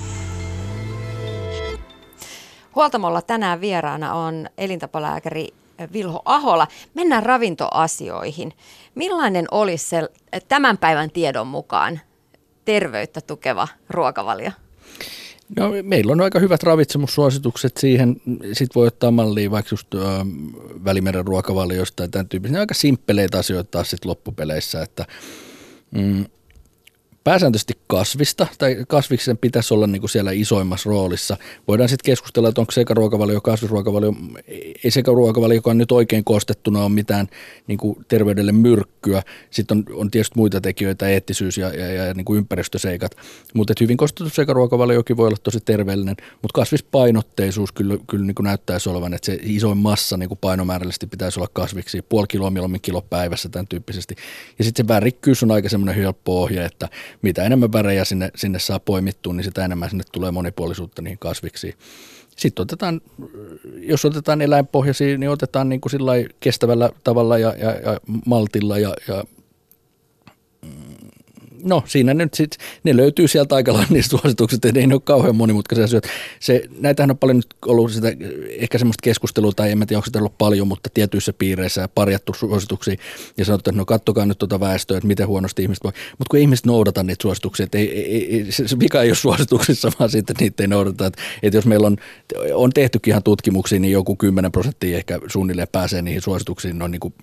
Huoltamolla tänään vieraana on elintapalääkäri Vilho Ahola. Mennään ravintoasioihin. Millainen olisi se tämän päivän tiedon mukaan terveyttä tukeva ruokavalio?
No, meillä on aika hyvät ravitsemussuositukset siihen. Sitten voi ottaa mallia vaikka just Välimeren ruokavaliosta ja tämän tyyppisiä. Aika simppeleitä asioita taas sitten loppupeleissä, että mm, pääsääntöisesti kasvista, tai kasviksen pitäisi olla niin kuin siellä isoimmassa roolissa. Voidaan sitten keskustella, että onko sekaruokavalio, kasvisruokavalio, ei sekaruokavalio, joka on nyt oikein kostettuna, on mitään niin kuin terveydelle myrkkyä. Sitten on, on tietysti muita tekijöitä, eettisyys ja, ja, ja niin kuin ympäristöseikat, mutta hyvin kostettu sekaruokavaliokin voi olla tosi terveellinen, mutta kasvispainotteisuus kyllä, kyllä niin kuin näyttäisi olevan, että se isoin massa niin kuin painomäärällisesti pitäisi olla kasviksi, puoli kiloa, mieluummin kilo päivässä tämän tyyppisesti. Ja sitten se värikkyys on aika semmoinen helppo ohje, että mitä enemmän värejä sinne, sinne saa poimittua, niin sitä enemmän sinne tulee monipuolisuutta niihin kasviksi. Sitten otetaan, jos otetaan eläinpohjaisia, niin otetaan niin kuin kestävällä tavalla ja, ja, ja maltilla ja, ja no siinä nyt sit, ne löytyy sieltä aika lailla niistä suositukset, ei ne ole kauhean monimutkaisia asioita. Se, näitähän on paljon nyt ollut sitä, ehkä semmoista keskustelua, tai en tiedä, onko sitä ollut paljon, mutta tietyissä piireissä ja parjattu suosituksia, ja sanottu, että no kattokaa nyt tuota väestöä, että miten huonosti ihmiset voi. Mutta kun ihmiset noudata niitä suosituksia, että ei, ei, ei, se vika ei ole suosituksissa, vaan sitten niitä ei noudata. Että, että jos meillä on, on tehtykin ihan tutkimuksia, niin joku 10 prosenttia ehkä suunnilleen pääsee niihin suosituksiin noin niin kuin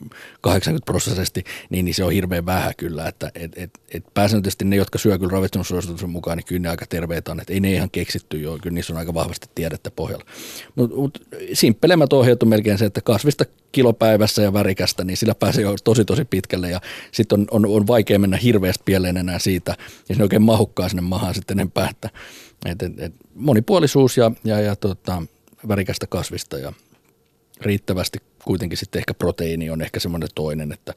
80 prosenttisesti, niin, niin se on hirveän vähän kyllä, että et, et, et pääsääntöisesti ne, jotka syö kyllä ravitsemussuosituksen mukaan, niin kyllä ne aika terveitä on. Että ei ne ihan keksitty jo, kyllä niissä on aika vahvasti tiedettä pohjalla. Mutta mut, simppelemmät ohjeet on melkein se, että kasvista kilopäivässä ja värikästä, niin sillä pääsee jo tosi tosi pitkälle ja sitten on, on, on, vaikea mennä hirveästi pieleen enää siitä ja sinne oikein mahukkaa sinne mahaan sitten enempää, että et, et, et monipuolisuus ja, ja, ja tota, värikästä kasvista ja riittävästi kuitenkin sitten ehkä proteiini on ehkä semmoinen toinen, että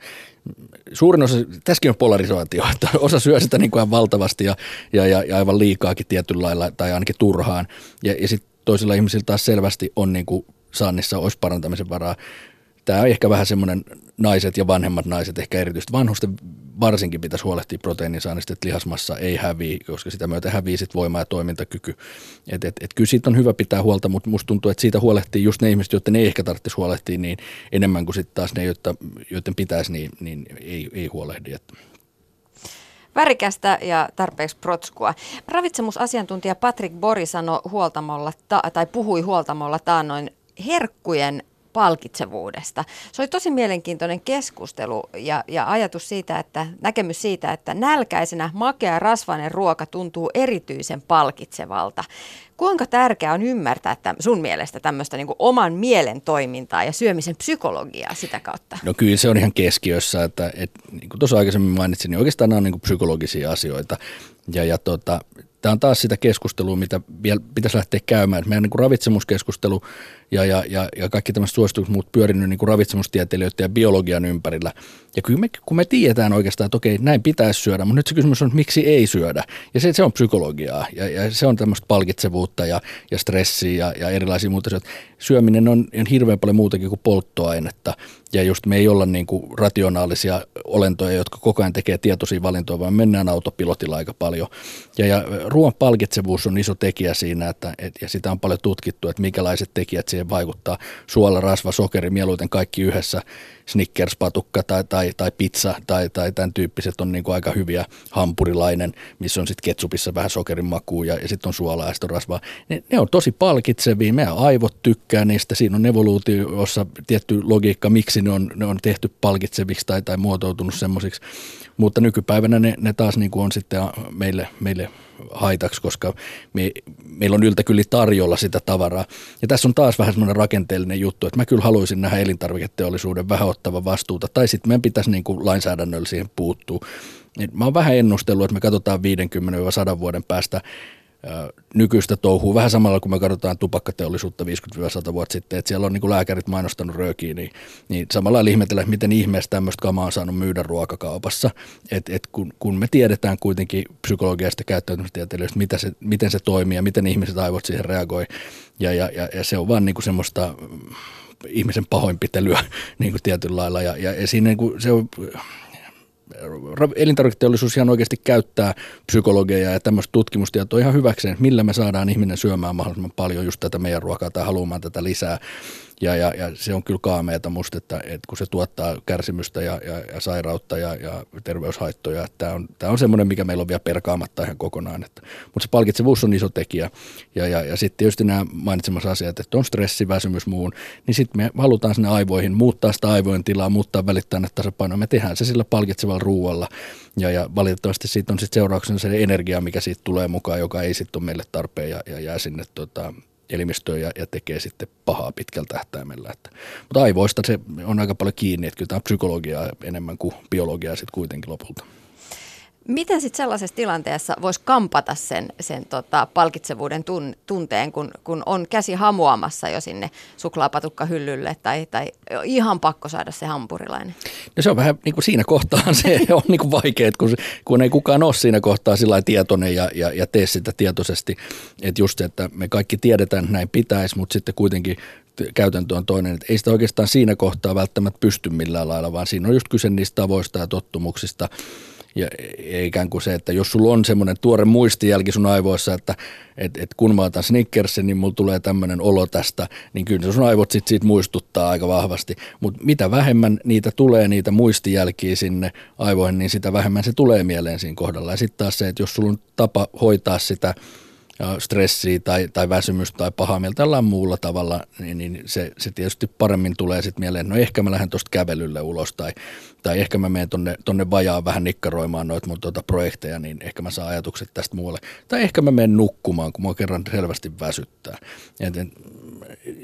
suurin osa, tässäkin on polarisaatio, että osa syö sitä niin kuin valtavasti ja, ja, ja, aivan liikaakin tietyllä lailla tai ainakin turhaan ja, ja sitten toisilla ihmisillä taas selvästi on niin kuin saannissa olisi parantamisen varaa. Tämä on ehkä vähän semmoinen naiset ja vanhemmat naiset, ehkä erityisesti vanhusten varsinkin pitäisi huolehtia proteiinisaannista, että lihasmassa ei häviä, koska sitä myötä hävii sit voima ja toimintakyky. Et, et, et kyllä siitä on hyvä pitää huolta, mutta musta tuntuu, että siitä huolehtii just ne ihmiset, joiden ei ehkä tarvitsisi huolehtia niin enemmän kuin sitten taas ne, joiden pitäisi, niin, niin ei, ei huolehdi. Että.
Värikästä ja tarpeeksi protskua. Ravitsemusasiantuntija Patrick Bori sanoi huoltamolla, ta- tai puhui huoltamolla taannoin herkkujen palkitsevuudesta. Se oli tosi mielenkiintoinen keskustelu ja, ja ajatus siitä, että näkemys siitä, että nälkäisenä makea rasvainen ruoka tuntuu erityisen palkitsevalta. Kuinka tärkeää on ymmärtää että sun mielestä tämmöistä niin oman mielen toimintaa ja syömisen psykologiaa sitä kautta?
No kyllä se on ihan keskiössä, että, että niin kuin tuossa aikaisemmin mainitsin, niin oikeastaan nämä on niin psykologisia asioita. Ja, ja tota, tämä on taas sitä keskustelua, mitä vielä pitäisi lähteä käymään. Meidän niin kuin ravitsemuskeskustelu ja, ja, ja, ja kaikki tämmöiset suositukset muut pyörinyt niin ravitsemustieteilijöiden ja biologian ympärillä. Ja kyllä me, kun me tiedetään oikeastaan, että okei, näin pitäisi syödä, mutta nyt se kysymys on, että miksi ei syödä. Ja se, se on psykologiaa ja, ja se on tämmöistä palkitsevuutta ja, ja stressiä ja, ja erilaisia muuta asioita. Syöminen on, on hirveän paljon muutakin kuin polttoainetta. Ja just me ei olla niin kuin rationaalisia olentoja, jotka koko ajan tekee tietoisia valintoja, vaan mennään autopilotilla aika paljon. Ja, ja ruoan palkitsevuus on iso tekijä siinä, että, et, ja sitä on paljon tutkittu, että minkälaiset tekijät siihen siihen vaikuttaa. Suola, rasva, sokeri, mieluiten kaikki yhdessä. Snickers-patukka tai, tai, tai pizza tai, tai tämän tyyppiset on niin kuin aika hyviä. Hampurilainen, missä on sitten ketsupissa vähän sokerin makua ja, ja sitten on suolaa ja sitten rasvaa. Ne, ne, on tosi palkitsevia, meidän aivot tykkää niistä. Siinä on evoluutiossa tietty logiikka, miksi ne on, ne on tehty palkitseviksi tai, tai muotoutunut semmoisiksi. Mutta nykypäivänä ne, ne taas niin kuin on sitten meille, meille haitaksi, koska me, meillä on yltäkyllin tarjolla sitä tavaraa. Ja tässä on taas vähän semmoinen rakenteellinen juttu, että mä kyllä haluaisin nähdä elintarviketeollisuuden vähän ottava vastuuta, tai sitten meidän pitäisi niin kuin lainsäädännöllä siihen puuttua. Mä oon vähän ennustellut, että me katsotaan 50-100 vuoden päästä nykyistä touhua, vähän samalla kuin me katsotaan tupakkateollisuutta 50-100 vuotta sitten, että siellä on niin lääkärit mainostanut röökiä, niin, niin samalla ihmetellä, miten ihmeessä tämmöistä kamaa on saanut myydä ruokakaupassa, että et kun, kun me tiedetään kuitenkin psykologiasta käyttäytymistieteilijöistä, mitä se, miten se toimii ja miten ihmiset aivot siihen reagoi, ja, ja, ja, ja se on vaan niin kuin semmoista ihmisen pahoinpitelyä niin kuin tietyllä lailla, ja, ja, ja siinä niin kuin se on elintarviketeollisuus ihan oikeasti käyttää psykologiaa ja tämmöistä tutkimustietoa ihan hyväkseen, millä me saadaan ihminen syömään mahdollisimman paljon just tätä meidän ruokaa tai haluamaan tätä lisää. Ja, ja, ja se on kyllä kaameeta musta, että, että kun se tuottaa kärsimystä ja, ja, ja sairautta ja, ja terveyshaittoja, että tämä on, tämä on semmoinen, mikä meillä on vielä perkaamatta ihan kokonaan. Että, mutta se palkitsevuus on iso tekijä. Ja, ja, ja sitten tietysti nämä mainitsemassa asiat, että on stressi, väsymys, muun, niin sitten me halutaan sinne aivoihin muuttaa sitä aivojen tilaa, muuttaa välittää ne tasapainoa. Me tehdään se sillä palkitsevalla ruualla. Ja, ja valitettavasti siitä on sitten seurauksena se energia, mikä siitä tulee mukaan, joka ei sitten ole meille tarpeen ja, ja jää sinne tota, elimistöön ja, ja tekee sitten pahaa pitkällä tähtäimellä. Että, mutta aivoista se on aika paljon kiinni, että kyllä tämä on psykologiaa enemmän kuin biologiaa sitten kuitenkin lopulta.
Miten sitten sellaisessa tilanteessa voisi kampata sen, sen tota, palkitsevuuden tun, tunteen, kun, kun on käsi hamuamassa jo sinne suklaapatukkahyllylle tai, tai ihan pakko saada se hampurilainen?
No se on vähän niin kuin siinä kohtaa se on niin kuin vaikea, kun, kun ei kukaan ole siinä kohtaa sillä tietoinen ja, ja, ja tee sitä tietoisesti. Että just se, että me kaikki tiedetään, että näin pitäisi, mutta sitten kuitenkin käytäntö on toinen, että ei sitä oikeastaan siinä kohtaa välttämättä pysty millään lailla, vaan siinä on just kyse niistä tavoista ja tottumuksista – ja ikään kuin se, että jos sulla on semmoinen tuore muistijälki sun aivoissa, että et, et kun mä otan Snickersin, niin mulla tulee tämmöinen olo tästä, niin kyllä sun aivot sit siitä muistuttaa aika vahvasti. Mutta mitä vähemmän niitä tulee, niitä muistijälkiä sinne aivoihin, niin sitä vähemmän se tulee mieleen siinä kohdalla. Ja sitten taas se, että jos sulla on tapa hoitaa sitä stressiä tai, tai väsymystä tai pahaa mieltä jollain muulla tavalla, niin, niin se, se tietysti paremmin tulee sitten mieleen, no ehkä mä lähden tuosta kävelylle ulos tai, tai ehkä mä menen tonne, tonne vajaan vähän nikkaroimaan noita mun tuota projekteja, niin ehkä mä saan ajatukset tästä muualle. Tai ehkä mä menen nukkumaan, kun mua kerran selvästi väsyttää. Et,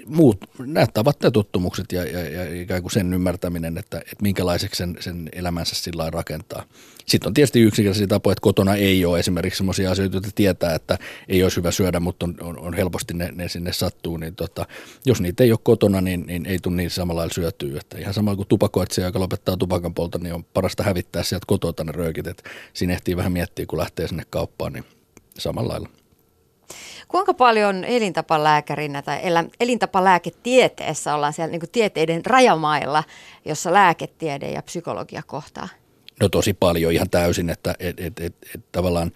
muut, nämä tavat ja tottumukset ja, ja, ja ikään kuin sen ymmärtäminen, että, että minkälaiseksi sen, sen elämänsä sillä rakentaa. Sitten on tietysti yksinkertaisia tapoja, että kotona ei ole esimerkiksi sellaisia asioita, joita tietää, että ei olisi hyvä syödä, mutta on, on, on helposti ne, ne sinne sattuu, niin tota, jos niitä ei ole kotona, niin, niin ei tule niin samalla lailla syötyä. Että ihan samalla kuin tupakoitsija, joka lopettaa tupakan polta, niin on parasta hävittää sieltä kotoa ne röökit. Että siinä ehtii vähän miettiä, kun lähtee sinne kauppaan, niin samalla lailla.
Kuinka paljon elintapalääkärinä tai elintapalääketieteessä ollaan siellä niin tieteiden rajamailla, jossa lääketiede ja psykologia kohtaa?
No tosi paljon ihan täysin, että et, et, et, et, tavallaan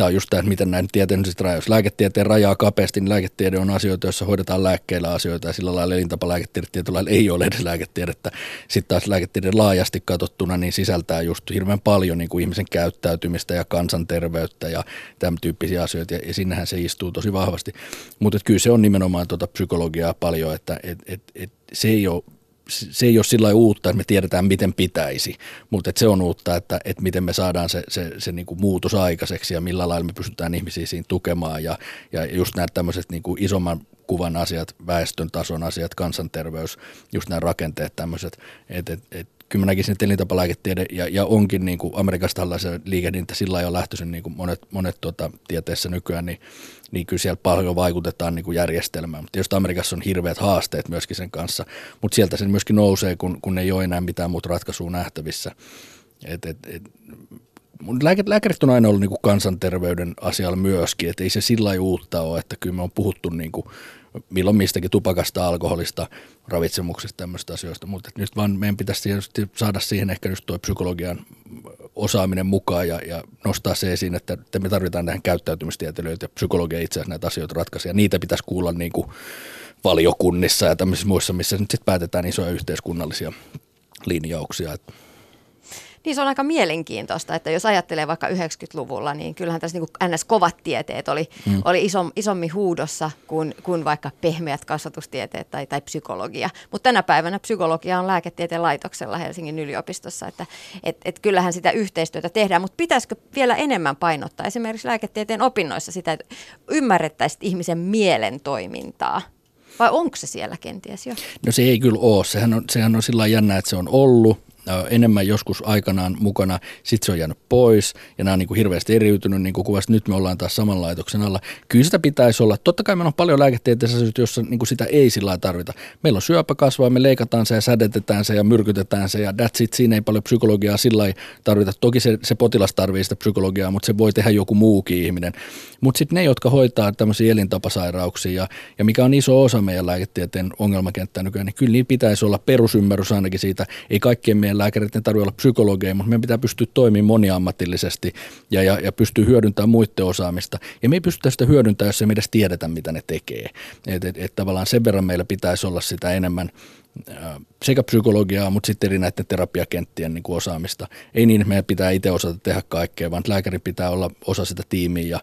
tämä on just tämä, miten näin tieteellisistä rajoista. Lääketieteen rajaa kapeasti, niin lääketiede on asioita, joissa hoidetaan lääkkeillä asioita ja sillä lailla elintapalääketiede tietyllä ei ole edes lääketiedettä. Sitten taas lääketiede laajasti katsottuna niin sisältää just hirveän paljon niin kuin ihmisen käyttäytymistä ja kansanterveyttä ja tämän tyyppisiä asioita ja, ja sinnehän se istuu tosi vahvasti. Mutta kyllä se on nimenomaan tuota psykologiaa paljon, että et, et, et, se ei ole se ei ole sillä uutta, että me tiedetään, miten pitäisi, mutta se on uutta, että, että miten me saadaan se, se, se niin kuin muutos aikaiseksi ja millä lailla me pystytään ihmisiä siinä tukemaan. Ja, ja just nämä tämmöiset niin kuin isomman kuvan asiat, väestön tason asiat, kansanterveys, just nämä rakenteet tämmöiset, että et, et, kyllä mä näkisin, että elintapalääketiede ja, ja onkin niin kuin Amerikasta liikehdintä sillä lailla lähtöisin niin kuin monet, monet tuota, tieteessä nykyään, niin, niin kyllä siellä paljon vaikutetaan niin kuin järjestelmään. Mutta tietysti Amerikassa on hirveät haasteet myöskin sen kanssa, mutta sieltä se myöskin nousee, kun, kun ei ole enää mitään muuta ratkaisua nähtävissä. Et, et, et, lääkärit on aina ollut niin kuin kansanterveyden asialla myöskin, että ei se sillä uutta ole, että kyllä me on puhuttu niin kuin milloin mistäkin tupakasta, alkoholista, ravitsemuksesta, tämmöistä asioista, mutta nyt vaan meidän pitäisi saada siihen ehkä just tuo psykologian osaaminen mukaan ja, ja nostaa se esiin, että, että me tarvitaan tähän käyttäytymistieteilijöitä ja psykologia itse asiassa näitä asioita ratkaisia. Niitä pitäisi kuulla niin kuin valiokunnissa ja tämmöisissä muissa, missä nyt sitten päätetään isoja yhteiskunnallisia linjauksia.
Niin se on aika mielenkiintoista, että jos ajattelee vaikka 90-luvulla, niin kyllähän tässä niin NS-kovat tieteet oli, mm. oli isom, isommin huudossa kuin, kuin vaikka pehmeät kasvatustieteet tai, tai psykologia. Mutta tänä päivänä psykologia on lääketieteen laitoksella Helsingin yliopistossa, että et, et kyllähän sitä yhteistyötä tehdään, mutta pitäisikö vielä enemmän painottaa esimerkiksi lääketieteen opinnoissa sitä, että ymmärrettäisiin ihmisen mielen toimintaa? Vai onko se siellä kenties jo?
No se ei kyllä ole. Sehän on, sehän on sillä jännä, että se on ollut enemmän joskus aikanaan mukana, sitten se on jäänyt pois ja nämä on niin kuin hirveästi eriytynyt, niin kuin kuvasta nyt me ollaan taas saman laitoksen alla. Kyllä sitä pitäisi olla. Totta kai meillä on paljon lääketieteessä asioita, joissa niin kuin sitä ei sillä tarvita. Meillä on syöpä kasvaa, me leikataan se ja sädetetään se ja myrkytetään se ja that's it. Siinä ei paljon psykologiaa sillä tarvita. Toki se, se potilas tarvitsee sitä psykologiaa, mutta se voi tehdä joku muukin ihminen. Mutta sitten ne, jotka hoitaa tämmöisiä elintapasairauksia ja, ja mikä on iso osa meidän lääketieteen ongelmakenttää nykyään, niin kyllä niin pitäisi olla perusymmärrys ainakin siitä. Ei kaikkien meidän lääkäreiden tarvitse olla psykologeja, mutta meidän pitää pystyä toimimaan moniammatillisesti ja, ja, ja pystyä hyödyntämään muiden osaamista. Ja me ei pystytä sitä hyödyntämään, jos ei me edes tiedetä, mitä ne tekee. Et, et, et tavallaan sen verran meillä pitäisi olla sitä enemmän sekä psykologiaa, mutta sitten eri näiden terapiakenttien niin kuin osaamista. Ei niin, että meidän pitää itse osata tehdä kaikkea, vaan lääkäri pitää olla osa sitä tiimiä ja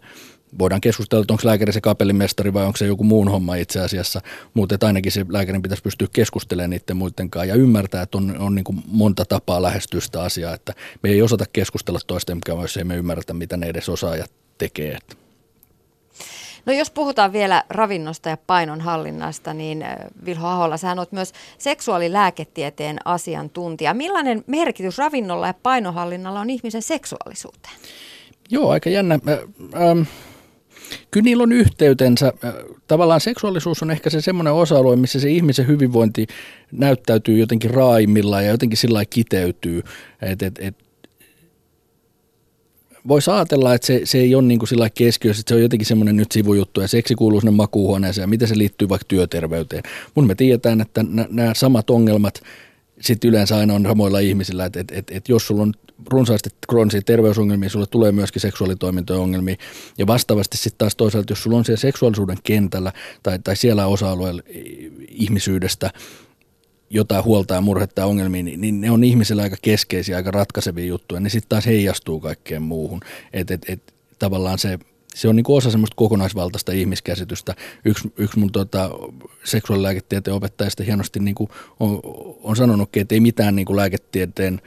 voidaan keskustella, että onko lääkäri se kapellimestari vai onko se joku muun homma itse asiassa, mutta ainakin se lääkärin pitäisi pystyä keskustelemaan niiden muiden kanssa ja ymmärtää, että on, on niin kuin monta tapaa lähestyä sitä asiaa, että me ei osata keskustella toisten kanssa, jos ei me ymmärretä, mitä ne edes osaajat tekee.
No jos puhutaan vielä ravinnosta ja painonhallinnasta, niin äh, Vilho Aholla, sä olet myös seksuaalilääketieteen asiantuntija. Millainen merkitys ravinnolla ja painonhallinnalla on ihmisen seksuaalisuuteen?
Joo, aika jännä. Ähm, kyllä niillä on yhteytensä. Tavallaan seksuaalisuus on ehkä se semmoinen osa-alue, missä se ihmisen hyvinvointi näyttäytyy jotenkin raaimilla ja jotenkin sillä kiteytyy. Et, et, et, voisi ajatella, että se, se ei ole niin kuin sillä keskiössä, että se on jotenkin semmoinen nyt sivujuttu ja seksi kuuluu sinne makuuhuoneeseen ja miten se liittyy vaikka työterveyteen. Mun me tiedetään, että nämä samat ongelmat sitten yleensä aina on samoilla ihmisillä, että et, et, et jos sulla on runsaasti kroonisia terveysongelmia, sulle tulee myöskin seksuaalitoimintojen ongelmia. Ja vastaavasti sitten taas toisaalta, jos sulla on siellä seksuaalisuuden kentällä tai, tai siellä osa-alueella ihmisyydestä jotain huolta ja murhetta ja ongelmia, niin, niin ne on ihmisillä aika keskeisiä, aika ratkaisevia juttuja. Ne sitten taas heijastuu kaikkeen muuhun. Että et, et, tavallaan se se on niin osa semmoista kokonaisvaltaista ihmiskäsitystä. Yksi, yksi mun tota, seksuaalilääketieteen opettajista hienosti niin kuin on, on sanonut, että ei mitään niin kuin lääketieteen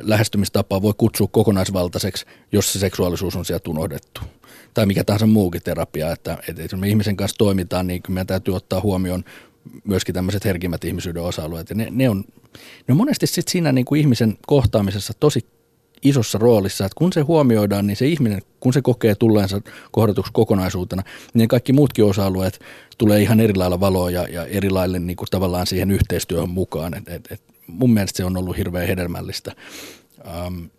lähestymistapaa voi kutsua kokonaisvaltaiseksi, jos se seksuaalisuus on sieltä unohdettu. Tai mikä tahansa muukin terapia, että, että jos me ihmisen kanssa toimitaan, niin meidän täytyy ottaa huomioon myöskin tämmöiset herkimmät ihmisyyden osa-alueet. Ja ne, ne, on, ne on monesti sit siinä niin kuin ihmisen kohtaamisessa tosi isossa roolissa, että kun se huomioidaan, niin se ihminen, kun se kokee tulleensa kohdatuksi kokonaisuutena, niin kaikki muutkin osa-alueet tulee ihan eri lailla valoa ja, ja eri lailla niin kuin tavallaan siihen yhteistyöhön mukaan. Et, et, et mun mielestä se on ollut hirveän hedelmällistä. Um,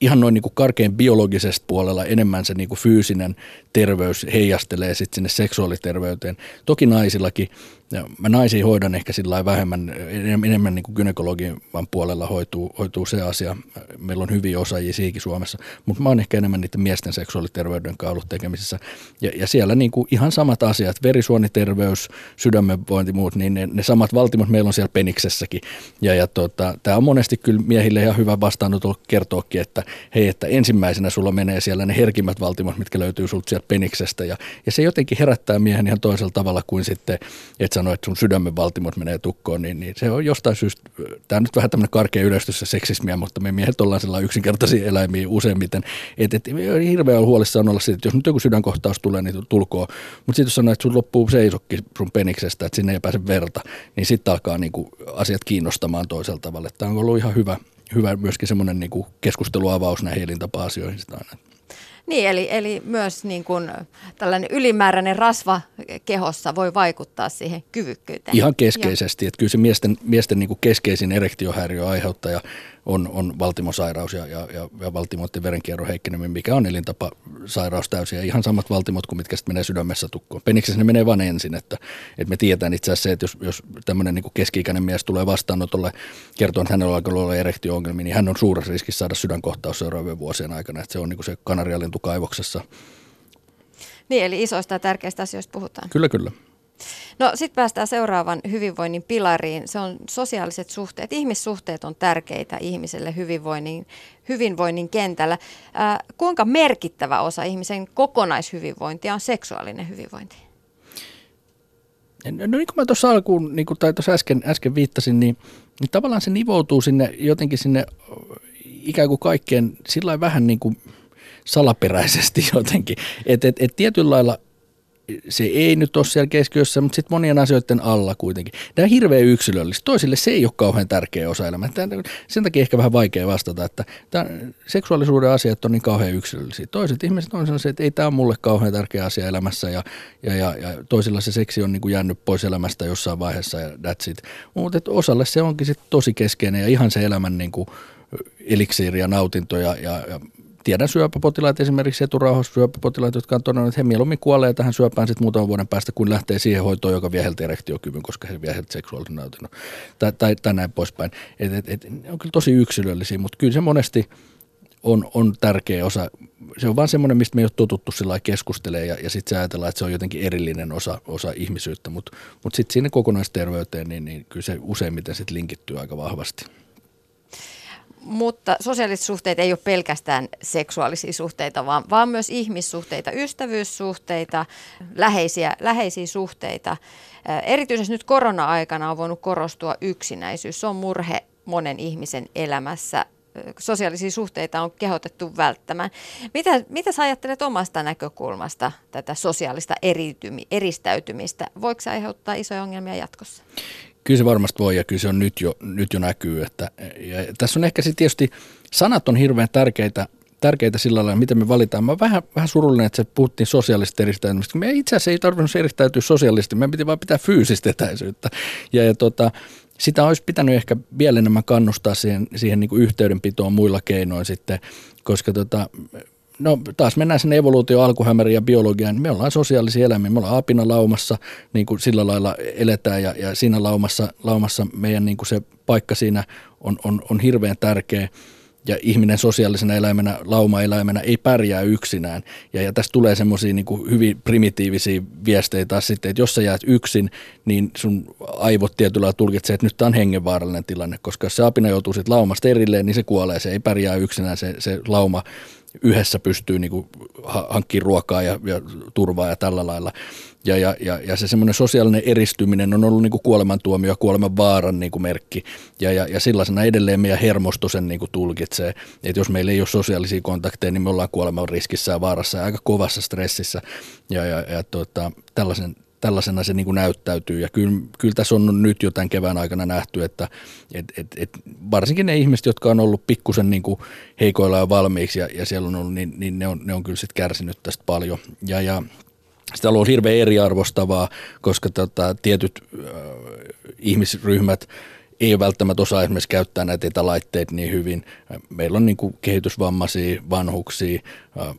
ihan noin niin kuin karkein biologisesta puolella enemmän se niin kuin fyysinen terveys heijastelee sitten sinne seksuaaliterveyteen. Toki naisillakin ja mä naisiin hoidan ehkä sillä vähemmän, enemmän niin kuin gynekologian puolella hoituu, hoituu se asia. Meillä on hyviä osaajia siikin Suomessa, mutta mä oon ehkä enemmän niiden miesten seksuaaliterveyden kanssa ollut tekemisissä. Ja, ja siellä niin kuin ihan samat asiat, verisuoniterveys, sydämenvointi, muut, niin ne, ne samat valtimot meillä on siellä peniksessäkin. Ja, ja tota, tämä on monesti kyllä miehille ihan hyvä vastaanotto kertoakin, että hei, että ensimmäisenä sulla menee siellä ne herkimmät valtimot, mitkä löytyy sulta sieltä peniksestä. Ja, ja se jotenkin herättää miehen ihan toisella tavalla kuin sitten, että sanoo, että sun sydämen valtimot menee tukkoon, niin, niin se on jostain syystä, tämä nyt vähän tämmöinen karkea yleistys seksismiä, mutta me miehet ollaan sellainen yksinkertaisia eläimiä useimmiten. Että et, hirveän huolissaan olla siitä, että jos nyt joku sydänkohtaus tulee, niin tulkoon. Mutta sitten jos sanoo, että sun loppuu seisokki sun peniksestä, että sinne ei pääse verta, niin sitten alkaa niinku asiat kiinnostamaan toisella tavalla. Tämä on ollut ihan hyvä, hyvä myöskin semmoinen niinku keskusteluavaus näihin elintapa-asioihin sitä aina.
Niin, eli, eli myös niin kuin tällainen ylimääräinen rasva kehossa voi vaikuttaa siihen kyvykkyyteen.
Ihan keskeisesti, että kyllä se miesten, miesten niin kuin keskeisin erektiohäiriö aiheuttaja on, on valtimosairaus ja, ja, ja, ja valtimoiden verenkierron heikkeneminen, mikä on elintapasairaus täysin. Ja ihan samat valtimot kuin mitkä sitten menee sydämessä tukkoon. Peniksessä ne menee vain ensin, että, että me tiedetään itse asiassa se, että jos, jos tämmöinen niin keski-ikäinen mies tulee vastaanotolle kertoo, että hänellä alkaa olla erektio-ongelmia, niin hän on suuressa riskissä saada sydänkohtaus seuraavien vuosien aikana. Että se on niin kuin se kanarialintu kaivoksessa.
Niin, eli isoista ja tärkeistä asioista puhutaan.
Kyllä, kyllä.
No sitten päästään seuraavan hyvinvoinnin pilariin. Se on sosiaaliset suhteet. Ihmissuhteet on tärkeitä ihmiselle hyvinvoinnin, hyvinvoinnin kentällä. Äh, kuinka merkittävä osa ihmisen kokonaishyvinvointia on seksuaalinen hyvinvointi?
No niin kuin mä tuossa alkuun, niin kuin, tai tuossa äsken, äsken viittasin, niin, niin tavallaan se nivoutuu sinne jotenkin sinne ikään kuin kaikkeen sillä vähän niin kuin salaperäisesti jotenkin. Että et, et tietyllä lailla se ei nyt ole siellä keskiössä, mutta sitten monien asioiden alla kuitenkin. Tämä on hirveän yksilöllistä. Toisille se ei ole kauhean tärkeä osa elämää. Tämä, sen takia ehkä vähän vaikea vastata, että tämä, seksuaalisuuden asiat on niin kauhean yksilöllisiä. Toiset ihmiset on sellaisia, että ei tämä ole mulle kauhean tärkeä asia elämässä ja, ja, ja, ja toisilla se seksi on niin kuin jäänyt pois elämästä jossain vaiheessa ja that's it. Mutta osalle se onkin sitten tosi keskeinen ja ihan se elämän niin kuin eliksiiri ja nautinto ja, ja, ja tiedän syöpäpotilaat, esimerkiksi eturauhassyöpäpotilaat, jotka on todennut, että he mieluummin kuolee tähän syöpään sitten muutaman vuoden päästä, kun lähtee siihen hoitoon, joka vie heiltä erektiokyvyn, koska he vie heiltä seksuaalisen nautinnon. Tai, tai, tai näin poispäin. Et, et, et, ne on kyllä tosi yksilöllisiä, mutta kyllä se monesti on, on tärkeä osa. Se on vaan semmoinen, mistä me ei ole totuttu sillä keskustelemaan ja, ja sitten se ajatellaan, että se on jotenkin erillinen osa, osa ihmisyyttä, mutta mut sitten siinä kokonaisterveyteen, niin, niin kyllä se useimmiten sitten linkittyy aika vahvasti.
Mutta sosiaaliset suhteet ei ole pelkästään seksuaalisia suhteita, vaan, vaan myös ihmissuhteita, ystävyyssuhteita, läheisiä, läheisiä suhteita. Erityisesti nyt korona-aikana on voinut korostua yksinäisyys. Se on murhe monen ihmisen elämässä. Sosiaalisia suhteita on kehotettu välttämään. Mitä, mitä sä ajattelet omasta näkökulmasta tätä sosiaalista eriytymi, eristäytymistä? Voiko se aiheuttaa isoja ongelmia jatkossa?
Kyllä se varmasti voi ja kyllä se on nyt jo, nyt jo näkyy. Että, ja tässä on ehkä sitten tietysti, sanat on hirveän tärkeitä, tärkeitä sillä lailla, miten me valitaan. Mä vähän, vähän surullinen, että se puhuttiin sosiaalisesta eristäytymistä. Me itse asiassa ei tarvinnut eristäytyä sosiaalisesti, meidän piti vaan pitää fyysistä etäisyyttä. Ja, ja tota, sitä olisi pitänyt ehkä vielä enemmän kannustaa siihen, siihen niin kuin yhteydenpitoon muilla keinoin sitten, koska tota, no taas mennään sinne evoluutio alkuhämäriin ja biologiaan, niin me ollaan sosiaalisia eläimiä, me ollaan apina laumassa, niin kuin sillä lailla eletään ja, ja siinä laumassa, laumassa meidän niin kuin se paikka siinä on, on, on hirveän tärkeä. Ja ihminen sosiaalisena eläimenä, lauma-eläimenä ei pärjää yksinään. Ja, ja tästä tulee semmoisia niin hyvin primitiivisiä viestejä taas sitten, että jos sä jäät yksin, niin sun aivot tietyllä tulkitsee, että nyt tämä on hengenvaarallinen tilanne, koska jos se apina joutuu sitten laumasta erilleen, niin se kuolee, se ei pärjää yksinään, se, se lauma yhdessä pystyy niin hankkimaan ruokaa ja, ja turvaa ja tällä lailla. Ja, ja, ja, ja se semmoinen sosiaalinen eristyminen on ollut niin kuin kuolemantuomio ja kuoleman vaaran niin kuin merkki. Ja, ja, ja sellaisena edelleen meidän hermosto sen niin kuin tulkitsee. Että jos meillä ei ole sosiaalisia kontakteja, niin me ollaan kuoleman riskissä ja vaarassa ja aika kovassa stressissä. Ja, ja, ja tuota, tällaisen, tällaisena se niin kuin näyttäytyy. Ja kyllä, kyllä tässä on nyt jo tämän kevään aikana nähty, että et, et, et varsinkin ne ihmiset, jotka on ollut pikkusen niin heikoilla ja valmiiksi ja, ja siellä on ollut, niin, niin ne, on, ne on kyllä sitten kärsinyt tästä paljon. Ja, ja sitä on ollut hirveän eriarvostavaa, koska tota, tietyt äh, ihmisryhmät ei välttämättä osaa esimerkiksi käyttää näitä etälaitteita niin hyvin. Meillä on niin kuin kehitysvammaisia, vanhuksia, äh,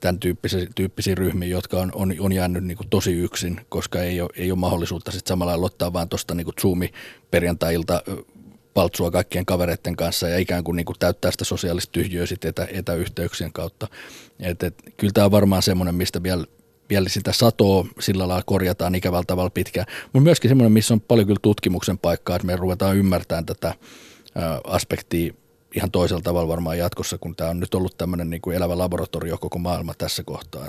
tämän tyyppisiä, tyyppisiä ryhmiä, jotka on, on, on jäänyt niin tosi yksin, koska ei ole, ei ole mahdollisuutta sitten samalla ottaa vaan tuosta niin Zoomi perjantai-ilta paltsua kaikkien kavereiden kanssa ja ikään kuin, niin kuin täyttää sitä sosiaalista tyhjöä sitten etä, etäyhteyksien kautta. Et, et, kyllä tämä on varmaan semmoinen, mistä vielä, vielä sitä satoa sillä lailla korjataan ikävällä tavalla pitkään. Mutta myöskin semmoinen, missä on paljon kyllä tutkimuksen paikkaa, että me ruvetaan ymmärtämään tätä aspektia ihan toisella tavalla varmaan jatkossa, kun tämä on nyt ollut tämmöinen niin kuin elävä laboratorio koko maailma tässä kohtaa.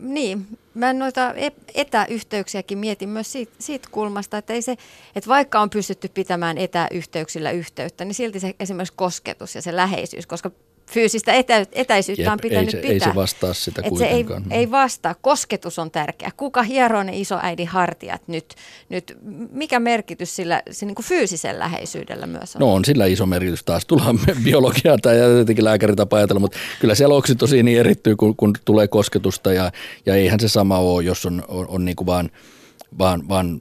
Niin, mä noita e-, etäyhteyksiäkin mietin myös siitä, siitä kulmasta, että, ei se, että vaikka on pystytty pitämään etäyhteyksillä yhteyttä, niin silti se esimerkiksi kosketus ja se läheisyys, koska fyysistä etä, etäisyyttä
Jep,
on pitänyt
ei se,
pitää.
Ei se vastaa sitä
Et se
kuitenkaan.
ei, ei vastaa. Kosketus on tärkeä. Kuka hieroo ne isoäidin hartiat nyt? nyt mikä merkitys sillä se niin kuin fyysisen läheisyydellä myös on?
No on sillä iso merkitys. Taas tullaan biologiaa tai jotenkin lääkäritapa ajatella, mutta kyllä siellä oksitosiini erittyy, kun, kun tulee kosketusta ja, ja eihän se sama ole, jos on, on, on niin kuin vaan, vaan, vaan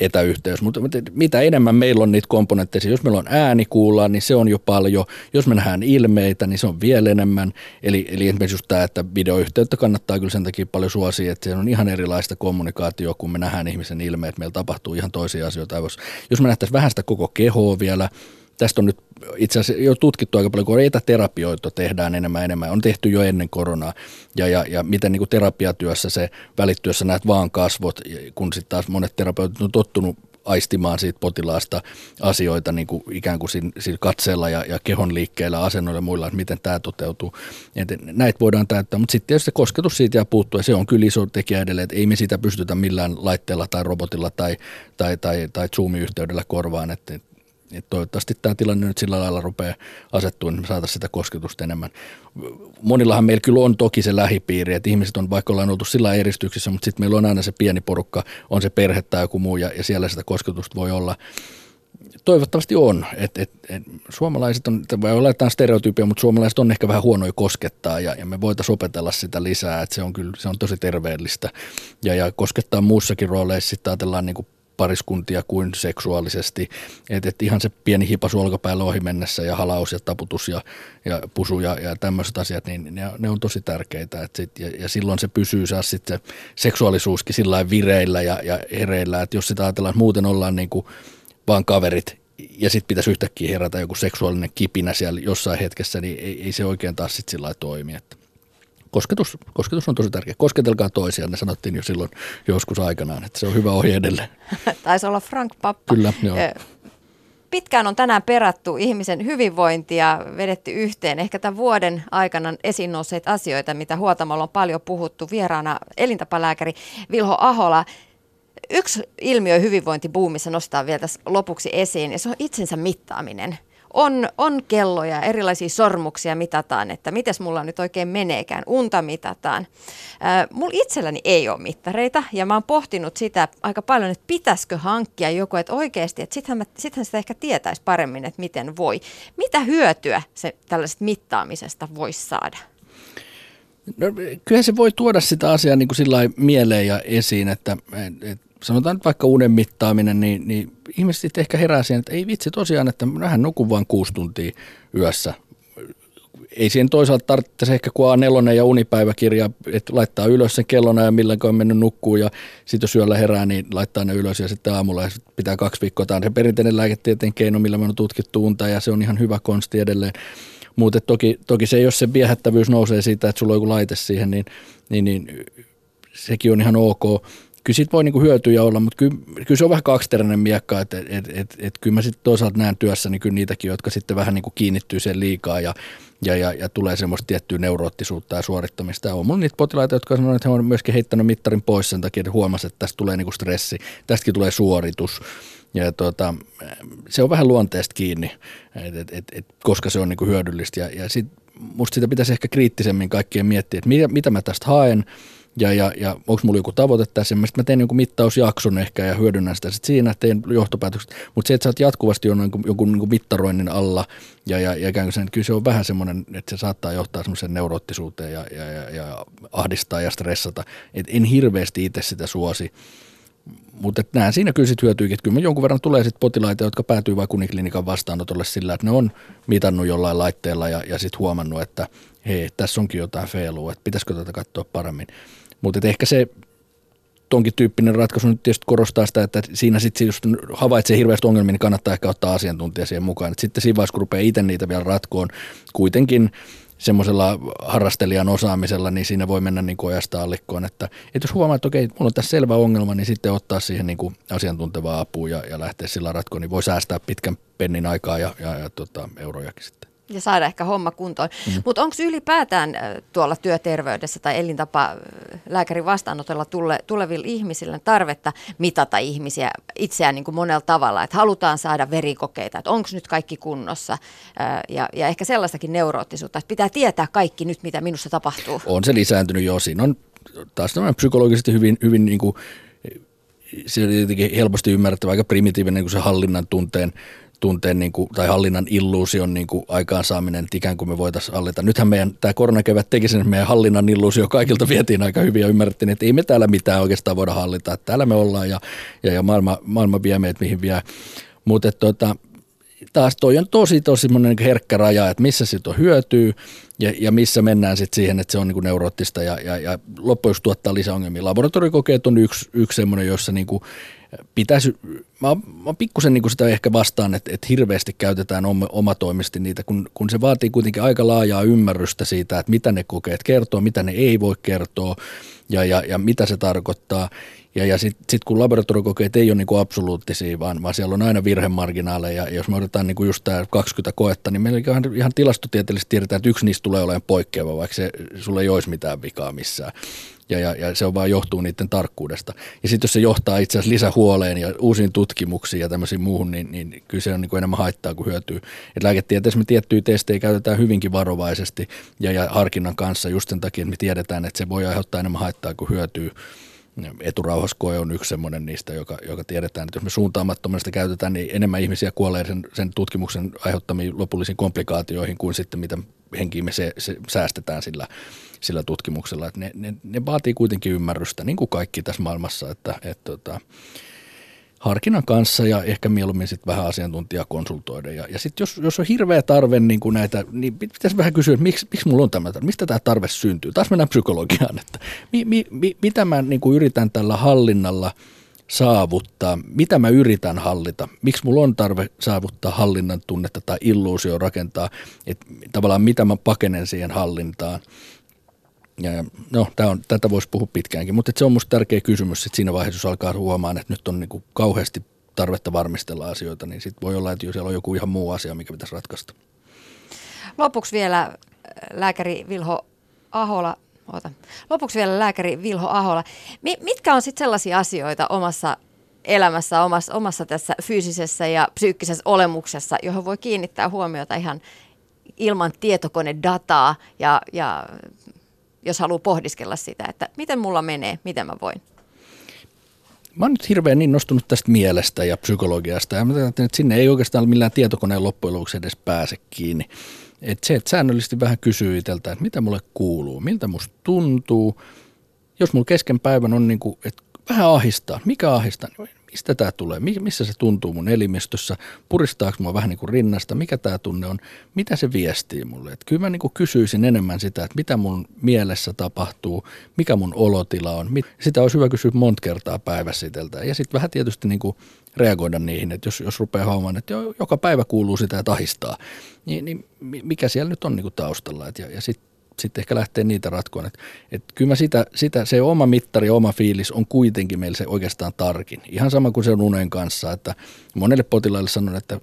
etäyhteys, mutta mitä enemmän meillä on niitä komponentteja, jos meillä on ääni kuullaan, niin se on jo paljon, jos me nähdään ilmeitä, niin se on vielä enemmän, eli, eli esimerkiksi just tämä, että videoyhteyttä kannattaa kyllä sen takia paljon suosia, että se on ihan erilaista kommunikaatio, kun me nähdään ihmisen ilmeet, meillä tapahtuu ihan toisia asioita, jos, jos me nähtäisiin vähän sitä koko kehoa vielä, tästä on nyt itse asiassa jo tutkittu aika paljon, kun etäterapioita tehdään enemmän enemmän, on tehty jo ennen koronaa, ja, ja, ja miten niin kuin terapiatyössä se välittyössä näet vaan kasvot, kun sitten taas monet terapeutit on tottunut aistimaan siitä potilaasta asioita niin kuin ikään kuin siinä, siinä katseella ja, ja kehon liikkeellä, asennoilla ja muilla, että miten tämä toteutuu. Et näitä voidaan täyttää, mutta sitten se kosketus siitä jää puuttua ja se on kyllä iso tekijä edelleen, että ei me sitä pystytä millään laitteella tai robotilla tai, tai, tai, tai Zoom-yhteydellä korvaan, että et toivottavasti tämä tilanne nyt sillä lailla rupeaa asettua, niin me saataisiin sitä kosketusta enemmän. Monillahan meillä kyllä on toki se lähipiiri, että ihmiset on vaikka ollaan oltu sillä eristyksissä, mutta sitten meillä on aina se pieni porukka, on se perhe tai joku muu, ja, ja siellä sitä kosketusta voi olla. Toivottavasti on. Et, et, et, suomalaiset on, olla jotain stereotypia, mutta suomalaiset on ehkä vähän huonoja koskettaa ja, ja me voitaisiin opetella sitä lisää, että se on kyllä se on tosi terveellistä. Ja, ja koskettaa muussakin rooleissa sitten ajatellaan niin kuin pariskuntia kuin seksuaalisesti. Että et ihan se pieni hipasu olkapäällä ohi mennessä ja halaus ja taputus ja, ja pusu ja, ja tämmöiset asiat, niin ne, ne on tosi tärkeitä. Et sit, ja, ja silloin se pysyy saa sitten se seksuaalisuuskin sillä vireillä ja, ja hereillä, että jos sitä ajatellaan, että muuten ollaan niin kuin vaan kaverit ja sitten pitäisi yhtäkkiä herätä joku seksuaalinen kipinä siellä jossain hetkessä, niin ei, ei se oikein taas sitten sillä toimi. Että kosketus, kosketus on tosi tärkeä. Kosketelkaa toisiaan, ne sanottiin jo silloin joskus aikanaan, että se on hyvä ohje edelleen.
Taisi olla Frank Pappa.
Kyllä, joo.
Pitkään on tänään perattu ihmisen hyvinvointia, vedetty yhteen ehkä tämän vuoden aikana esiin nousseet asioita, mitä Huotamolla on paljon puhuttu. Vieraana elintapalääkäri Vilho Ahola. Yksi ilmiö hyvinvointibuumissa nostaa vielä tässä lopuksi esiin, ja se on itsensä mittaaminen on, on kelloja, erilaisia sormuksia mitataan, että miten mulla nyt oikein meneekään, unta mitataan. Mulla itselläni ei ole mittareita ja mä oon pohtinut sitä aika paljon, että pitäisikö hankkia joku, että oikeasti, että sittenhän, mä, sittenhän sitä ehkä tietäisi paremmin, että miten voi. Mitä hyötyä se tällaisesta mittaamisesta voisi saada?
No, kyllä se voi tuoda sitä asiaa niin kuin sillä mieleen ja esiin, että, että sanotaan nyt vaikka unen mittaaminen, niin, niin ihmiset ehkä herää siihen, että ei vitsi tosiaan, että mähän nukun vain kuusi tuntia yössä. Ei siihen toisaalta tarvitse ehkä kun A4 ja unipäiväkirja, että laittaa ylös sen kellona ja milloin on mennyt nukkuu ja sitten jos yöllä herää, niin laittaa ne ylös ja sitten aamulla ja sit pitää kaksi viikkoa. Tämä on se perinteinen lääketieteen keino, millä me on tutkittu unta ja se on ihan hyvä konsti edelleen. Mutta toki, toki se, jos se viehättävyys nousee siitä, että sulla on joku laite siihen, niin, niin, niin sekin on ihan ok kyllä siitä voi niinku hyötyjä olla, mutta kyllä, kyllä se on vähän kaksiteräinen miekka, että et, et, et, kyllä mä sitten toisaalta näen työssä niin kyllä niitäkin, jotka sitten vähän niinku kiinnittyy sen liikaa ja, ja, ja, ja tulee semmoista tiettyä neuroottisuutta ja suorittamista. Ja on mulla niitä potilaita, jotka sanoo, että he on myöskin heittänyt mittarin pois sen takia, että huomasi, että tästä tulee niinku stressi, tästäkin tulee suoritus. Ja tuota, se on vähän luonteesta kiinni, et, et, et, et, koska se on niinku hyödyllistä. Ja, ja sit, musta sitä pitäisi ehkä kriittisemmin kaikkien miettiä, että mitä, mitä mä tästä haen, ja, ja, ja onko mulla joku tavoite tässä, mä, mä teen jonkun mittausjakson ehkä ja hyödynnän sitä sitten siinä, teen johtopäätökset, mutta se, että sä oot jatkuvasti on jonkun, jonkun niin mittaroinnin alla ja, ja, ja ikään kuin sen, kyllä se on vähän semmoinen, että se saattaa johtaa semmoiseen neuroottisuuteen ja, ja, ja, ja ahdistaa ja stressata, että en hirveästi itse sitä suosi, mutta näen siinä kyllä sitten hyötyykin, että kyllä jonkun verran tulee sitten potilaita, jotka päätyy vaikka uniklinikan vastaanotolle sillä, että ne on mitannut jollain laitteella ja, ja sitten huomannut, että hei, tässä onkin jotain feilua, että pitäisikö tätä katsoa paremmin. Mutta ehkä se tonkin tyyppinen ratkaisu nyt tietysti korostaa sitä, että siinä sitten just havaitsee hirveästi ongelmia, niin kannattaa ehkä ottaa asiantuntija siihen mukaan. Et sitten siinä vaiheessa, kun rupeaa itse niitä vielä ratkoon, kuitenkin semmoisella harrastelijan osaamisella, niin siinä voi mennä niin ojasta allikkoon. Että, että jos huomaa, että okei, mulla on tässä selvä ongelma, niin sitten ottaa siihen niin asiantuntevaa apua ja, ja lähteä sillä ratkoon, niin voi säästää pitkän pennin aikaa ja, ja, ja tota, eurojakin sitten.
Ja saada ehkä homma kuntoon. Mm. Mutta onko ylipäätään tuolla työterveydessä tai elintapa lääkärin vastaanotolla tulle, tulevilla ihmisillä tarvetta mitata ihmisiä itseään niin kuin monella tavalla, että halutaan saada verikokeita, että onko nyt kaikki kunnossa ja, ja ehkä sellaistakin neuroottisuutta, että pitää tietää kaikki nyt, mitä minussa tapahtuu.
On se lisääntynyt jo. Siinä on taas psykologisesti hyvin, hyvin niin kuin, se on jotenkin helposti ymmärrettävä, aika primitiivinen niin kuin se hallinnan tunteen tunteen niin kuin, tai hallinnan illuusion niin kuin aikaansaaminen, että ikään kuin me voitaisiin hallita. Nythän meidän tämä koronakevät teki sen, että meidän hallinnan illuusio kaikilta vietiin aika hyvin ja ymmärrettiin, että ei me täällä mitään oikeastaan voida hallita, että täällä me ollaan ja, ja, ja maailma, maailma vie meitä mihin vie. Mutta tota, taas toi on tosi tosi niin herkkä raja, että missä siitä on hyötyy ja, ja missä mennään sitten siihen, että se on niin neuroottista ja, ja, ja loppujen tuottaa lisäongelmia. Laboratorikokeet on yksi, yksi semmoinen, jossa niin kuin pitäisi, mä, mä pikkusen niin sitä ehkä vastaan, että, että hirveästi käytetään omatoimisesti niitä, kun, kun se vaatii kuitenkin aika laajaa ymmärrystä siitä, että mitä ne kokeet kertoo, mitä ne ei voi kertoa ja, ja, ja mitä se tarkoittaa. Ja, ja sitten sit kun laboratorikokeet ei ole niin kuin absoluuttisia, vaan, vaan siellä on aina virhemarginaaleja, ja jos me otetaan niin kuin just tämä 20 koetta, niin meillä ihan, ihan tilastotieteellisesti tiedetään, että yksi niistä tulee olemaan poikkeava, vaikka se, sulle ei olisi mitään vikaa missään. Ja, ja, ja se on vaan johtuu niiden tarkkuudesta. Ja sitten jos se johtaa itse asiassa lisähuoleen ja uusiin tutkimuksiin ja tämmöisiin muuhun, niin, niin kyllä se on niin kuin enemmän haittaa kuin hyötyy. Et lääketieteessä me tiettyjä testejä käytetään hyvinkin varovaisesti ja, ja harkinnan kanssa just sen takia, että me tiedetään, että se voi aiheuttaa enemmän haittaa kuin hyötyy eturauhaskoe on yksi semmoinen niistä, joka, joka tiedetään, että jos me suuntaamattomasti käytetään, niin enemmän ihmisiä kuolee sen, sen tutkimuksen aiheuttamiin lopullisiin komplikaatioihin kuin sitten mitä henkiä me se, se säästetään sillä, sillä tutkimuksella. Että ne, ne, ne vaatii kuitenkin ymmärrystä, niin kuin kaikki tässä maailmassa, että, että tota, harkinnan kanssa ja ehkä mieluummin sitten vähän asiantuntijaa konsultoida. Ja, ja sitten jos, jos on hirveä tarve niin kuin näitä, niin pitäisi vähän kysyä, että miksi, miksi mulla on tämä, mistä tämä tarve syntyy. Taas mennään psykologiaan, että mi, mi, mi, mitä mä niin kuin yritän tällä hallinnalla saavuttaa, mitä mä yritän hallita, miksi mulla on tarve saavuttaa hallinnan tunnetta tai illuusio rakentaa, että tavallaan mitä mä pakenen siihen hallintaan – ja, no, tää on, tätä voisi puhua pitkäänkin, mutta se on minusta tärkeä kysymys että siinä vaiheessa, jos alkaa huomaan, että nyt on niin kuin kauheasti tarvetta varmistella asioita, niin sitten voi olla, että siellä on joku ihan muu asia, mikä pitäisi ratkaista.
Lopuksi vielä äh, lääkäri Vilho Ahola. Oota. Lopuksi vielä lääkäri Vilho Ahola. Mitkä on sitten sellaisia asioita omassa elämässä, omassa, omassa tässä fyysisessä ja psyykkisessä olemuksessa, johon voi kiinnittää huomiota ihan ilman tietokonedataa ja, ja jos haluaa pohdiskella sitä, että miten mulla menee, miten mä voin.
Mä oon nyt hirveän niin nostunut tästä mielestä ja psykologiasta ja mä että sinne ei oikeastaan millään tietokoneen loppujen lopuksi edes pääse kiinni. Et se, että säännöllisesti vähän kysyy itseltä, että mitä mulle kuuluu, miltä musta tuntuu. Jos mulla kesken päivän on niin kuin, että vähän ahistaa, mikä ahistaa, niin mistä tämä tulee, missä se tuntuu mun elimistössä, puristaako mua vähän niin kuin rinnasta, mikä tämä tunne on, mitä se viestii mulle. Et kyllä mä niin kuin kysyisin enemmän sitä, että mitä mun mielessä tapahtuu, mikä mun olotila on. Sitä olisi hyvä kysyä monta kertaa päivässä. Ja sitten vähän tietysti niin kuin reagoida niihin, että jos, jos rupeaa haumaan, että joka päivä kuuluu sitä ja tahistaa, niin, niin mikä siellä nyt on niin kuin taustalla. Et ja, ja sitten sitten ehkä lähtee niitä ratkoon. Että, että kyllä mä sitä, sitä, se oma mittari, oma fiilis on kuitenkin meillä se oikeastaan tarkin. Ihan sama kuin se on unen kanssa, että monelle potilaille sanon, että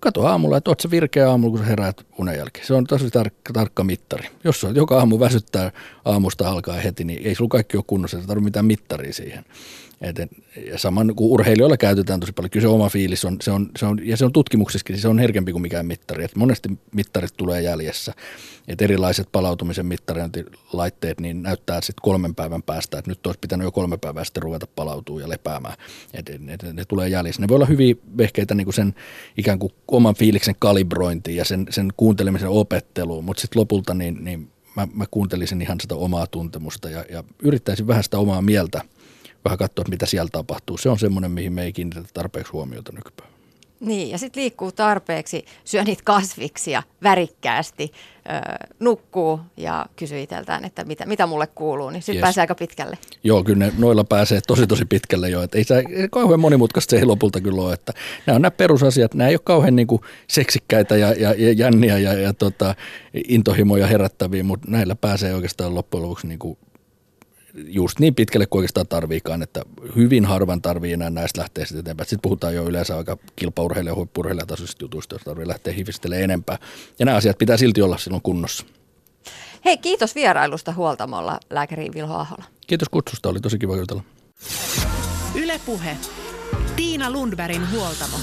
kato aamulla, että oot sä virkeä aamulla, kun sä heräät unen jälkeen. Se on tosi tarkka, tarkka mittari. Jos on joka aamu väsyttää aamusta alkaa heti, niin ei sulla kaikki ole kunnossa, ei tarvitse mitään mittaria siihen. Et, ja saman kuin urheilijoilla käytetään tosi paljon, kyllä se oma fiilis on, se on, se on ja se on tutkimuksessakin, se on herkempi kuin mikään mittari. Et monesti mittarit tulee jäljessä. Et erilaiset palautumisen mittarointilaitteet niin näyttää sitten kolmen päivän päästä, että nyt olisi pitänyt jo kolme päivää sitten ruveta palautumaan ja lepäämään. Et, et, et, ne tulee jäljessä. Ne voi olla hyviä vehkeitä niin kuin sen ikään kuin oman fiiliksen kalibrointiin ja sen, sen kuuntelemisen opetteluun, mutta sitten lopulta niin, niin mä, mä kuuntelisin ihan sitä omaa tuntemusta ja, ja yrittäisin vähän sitä omaa mieltä – vähän katsoa, mitä siellä tapahtuu. Se on semmoinen, mihin me ei kiinnitetä tarpeeksi huomiota nykypäivänä.
Niin, ja sitten liikkuu tarpeeksi, syö niitä kasviksia värikkäästi, ö, nukkuu ja kysyy itseltään, että mitä, mitä mulle kuuluu, niin sitten yes. pääsee aika pitkälle.
Joo, kyllä ne noilla pääsee tosi tosi pitkälle jo, että ei se kauhean monimutkaista se ei lopulta kyllä ole, että nämä on nämä perusasiat, nämä ei ole kauhean niin kuin seksikkäitä ja, ja, ja jänniä ja, ja tota, intohimoja herättäviä, mutta näillä pääsee oikeastaan loppujen lopuksi niin kuin just niin pitkälle kuin oikeastaan tarviikaan, että hyvin harvan tarvii enää näistä lähteä sitten eteenpäin. Sitten puhutaan jo yleensä aika kilpaurheilija, huippurheilijatasoisista jutuista, jos tarvii lähteä hivistelemään enempää. Ja nämä asiat pitää silti olla silloin kunnossa.
Hei, kiitos vierailusta huoltamolla, lääkäri Vilho Ahola.
Kiitos kutsusta, oli tosi kiva jutella.
Ylepuhe. Tiina Lundbergin huoltamo.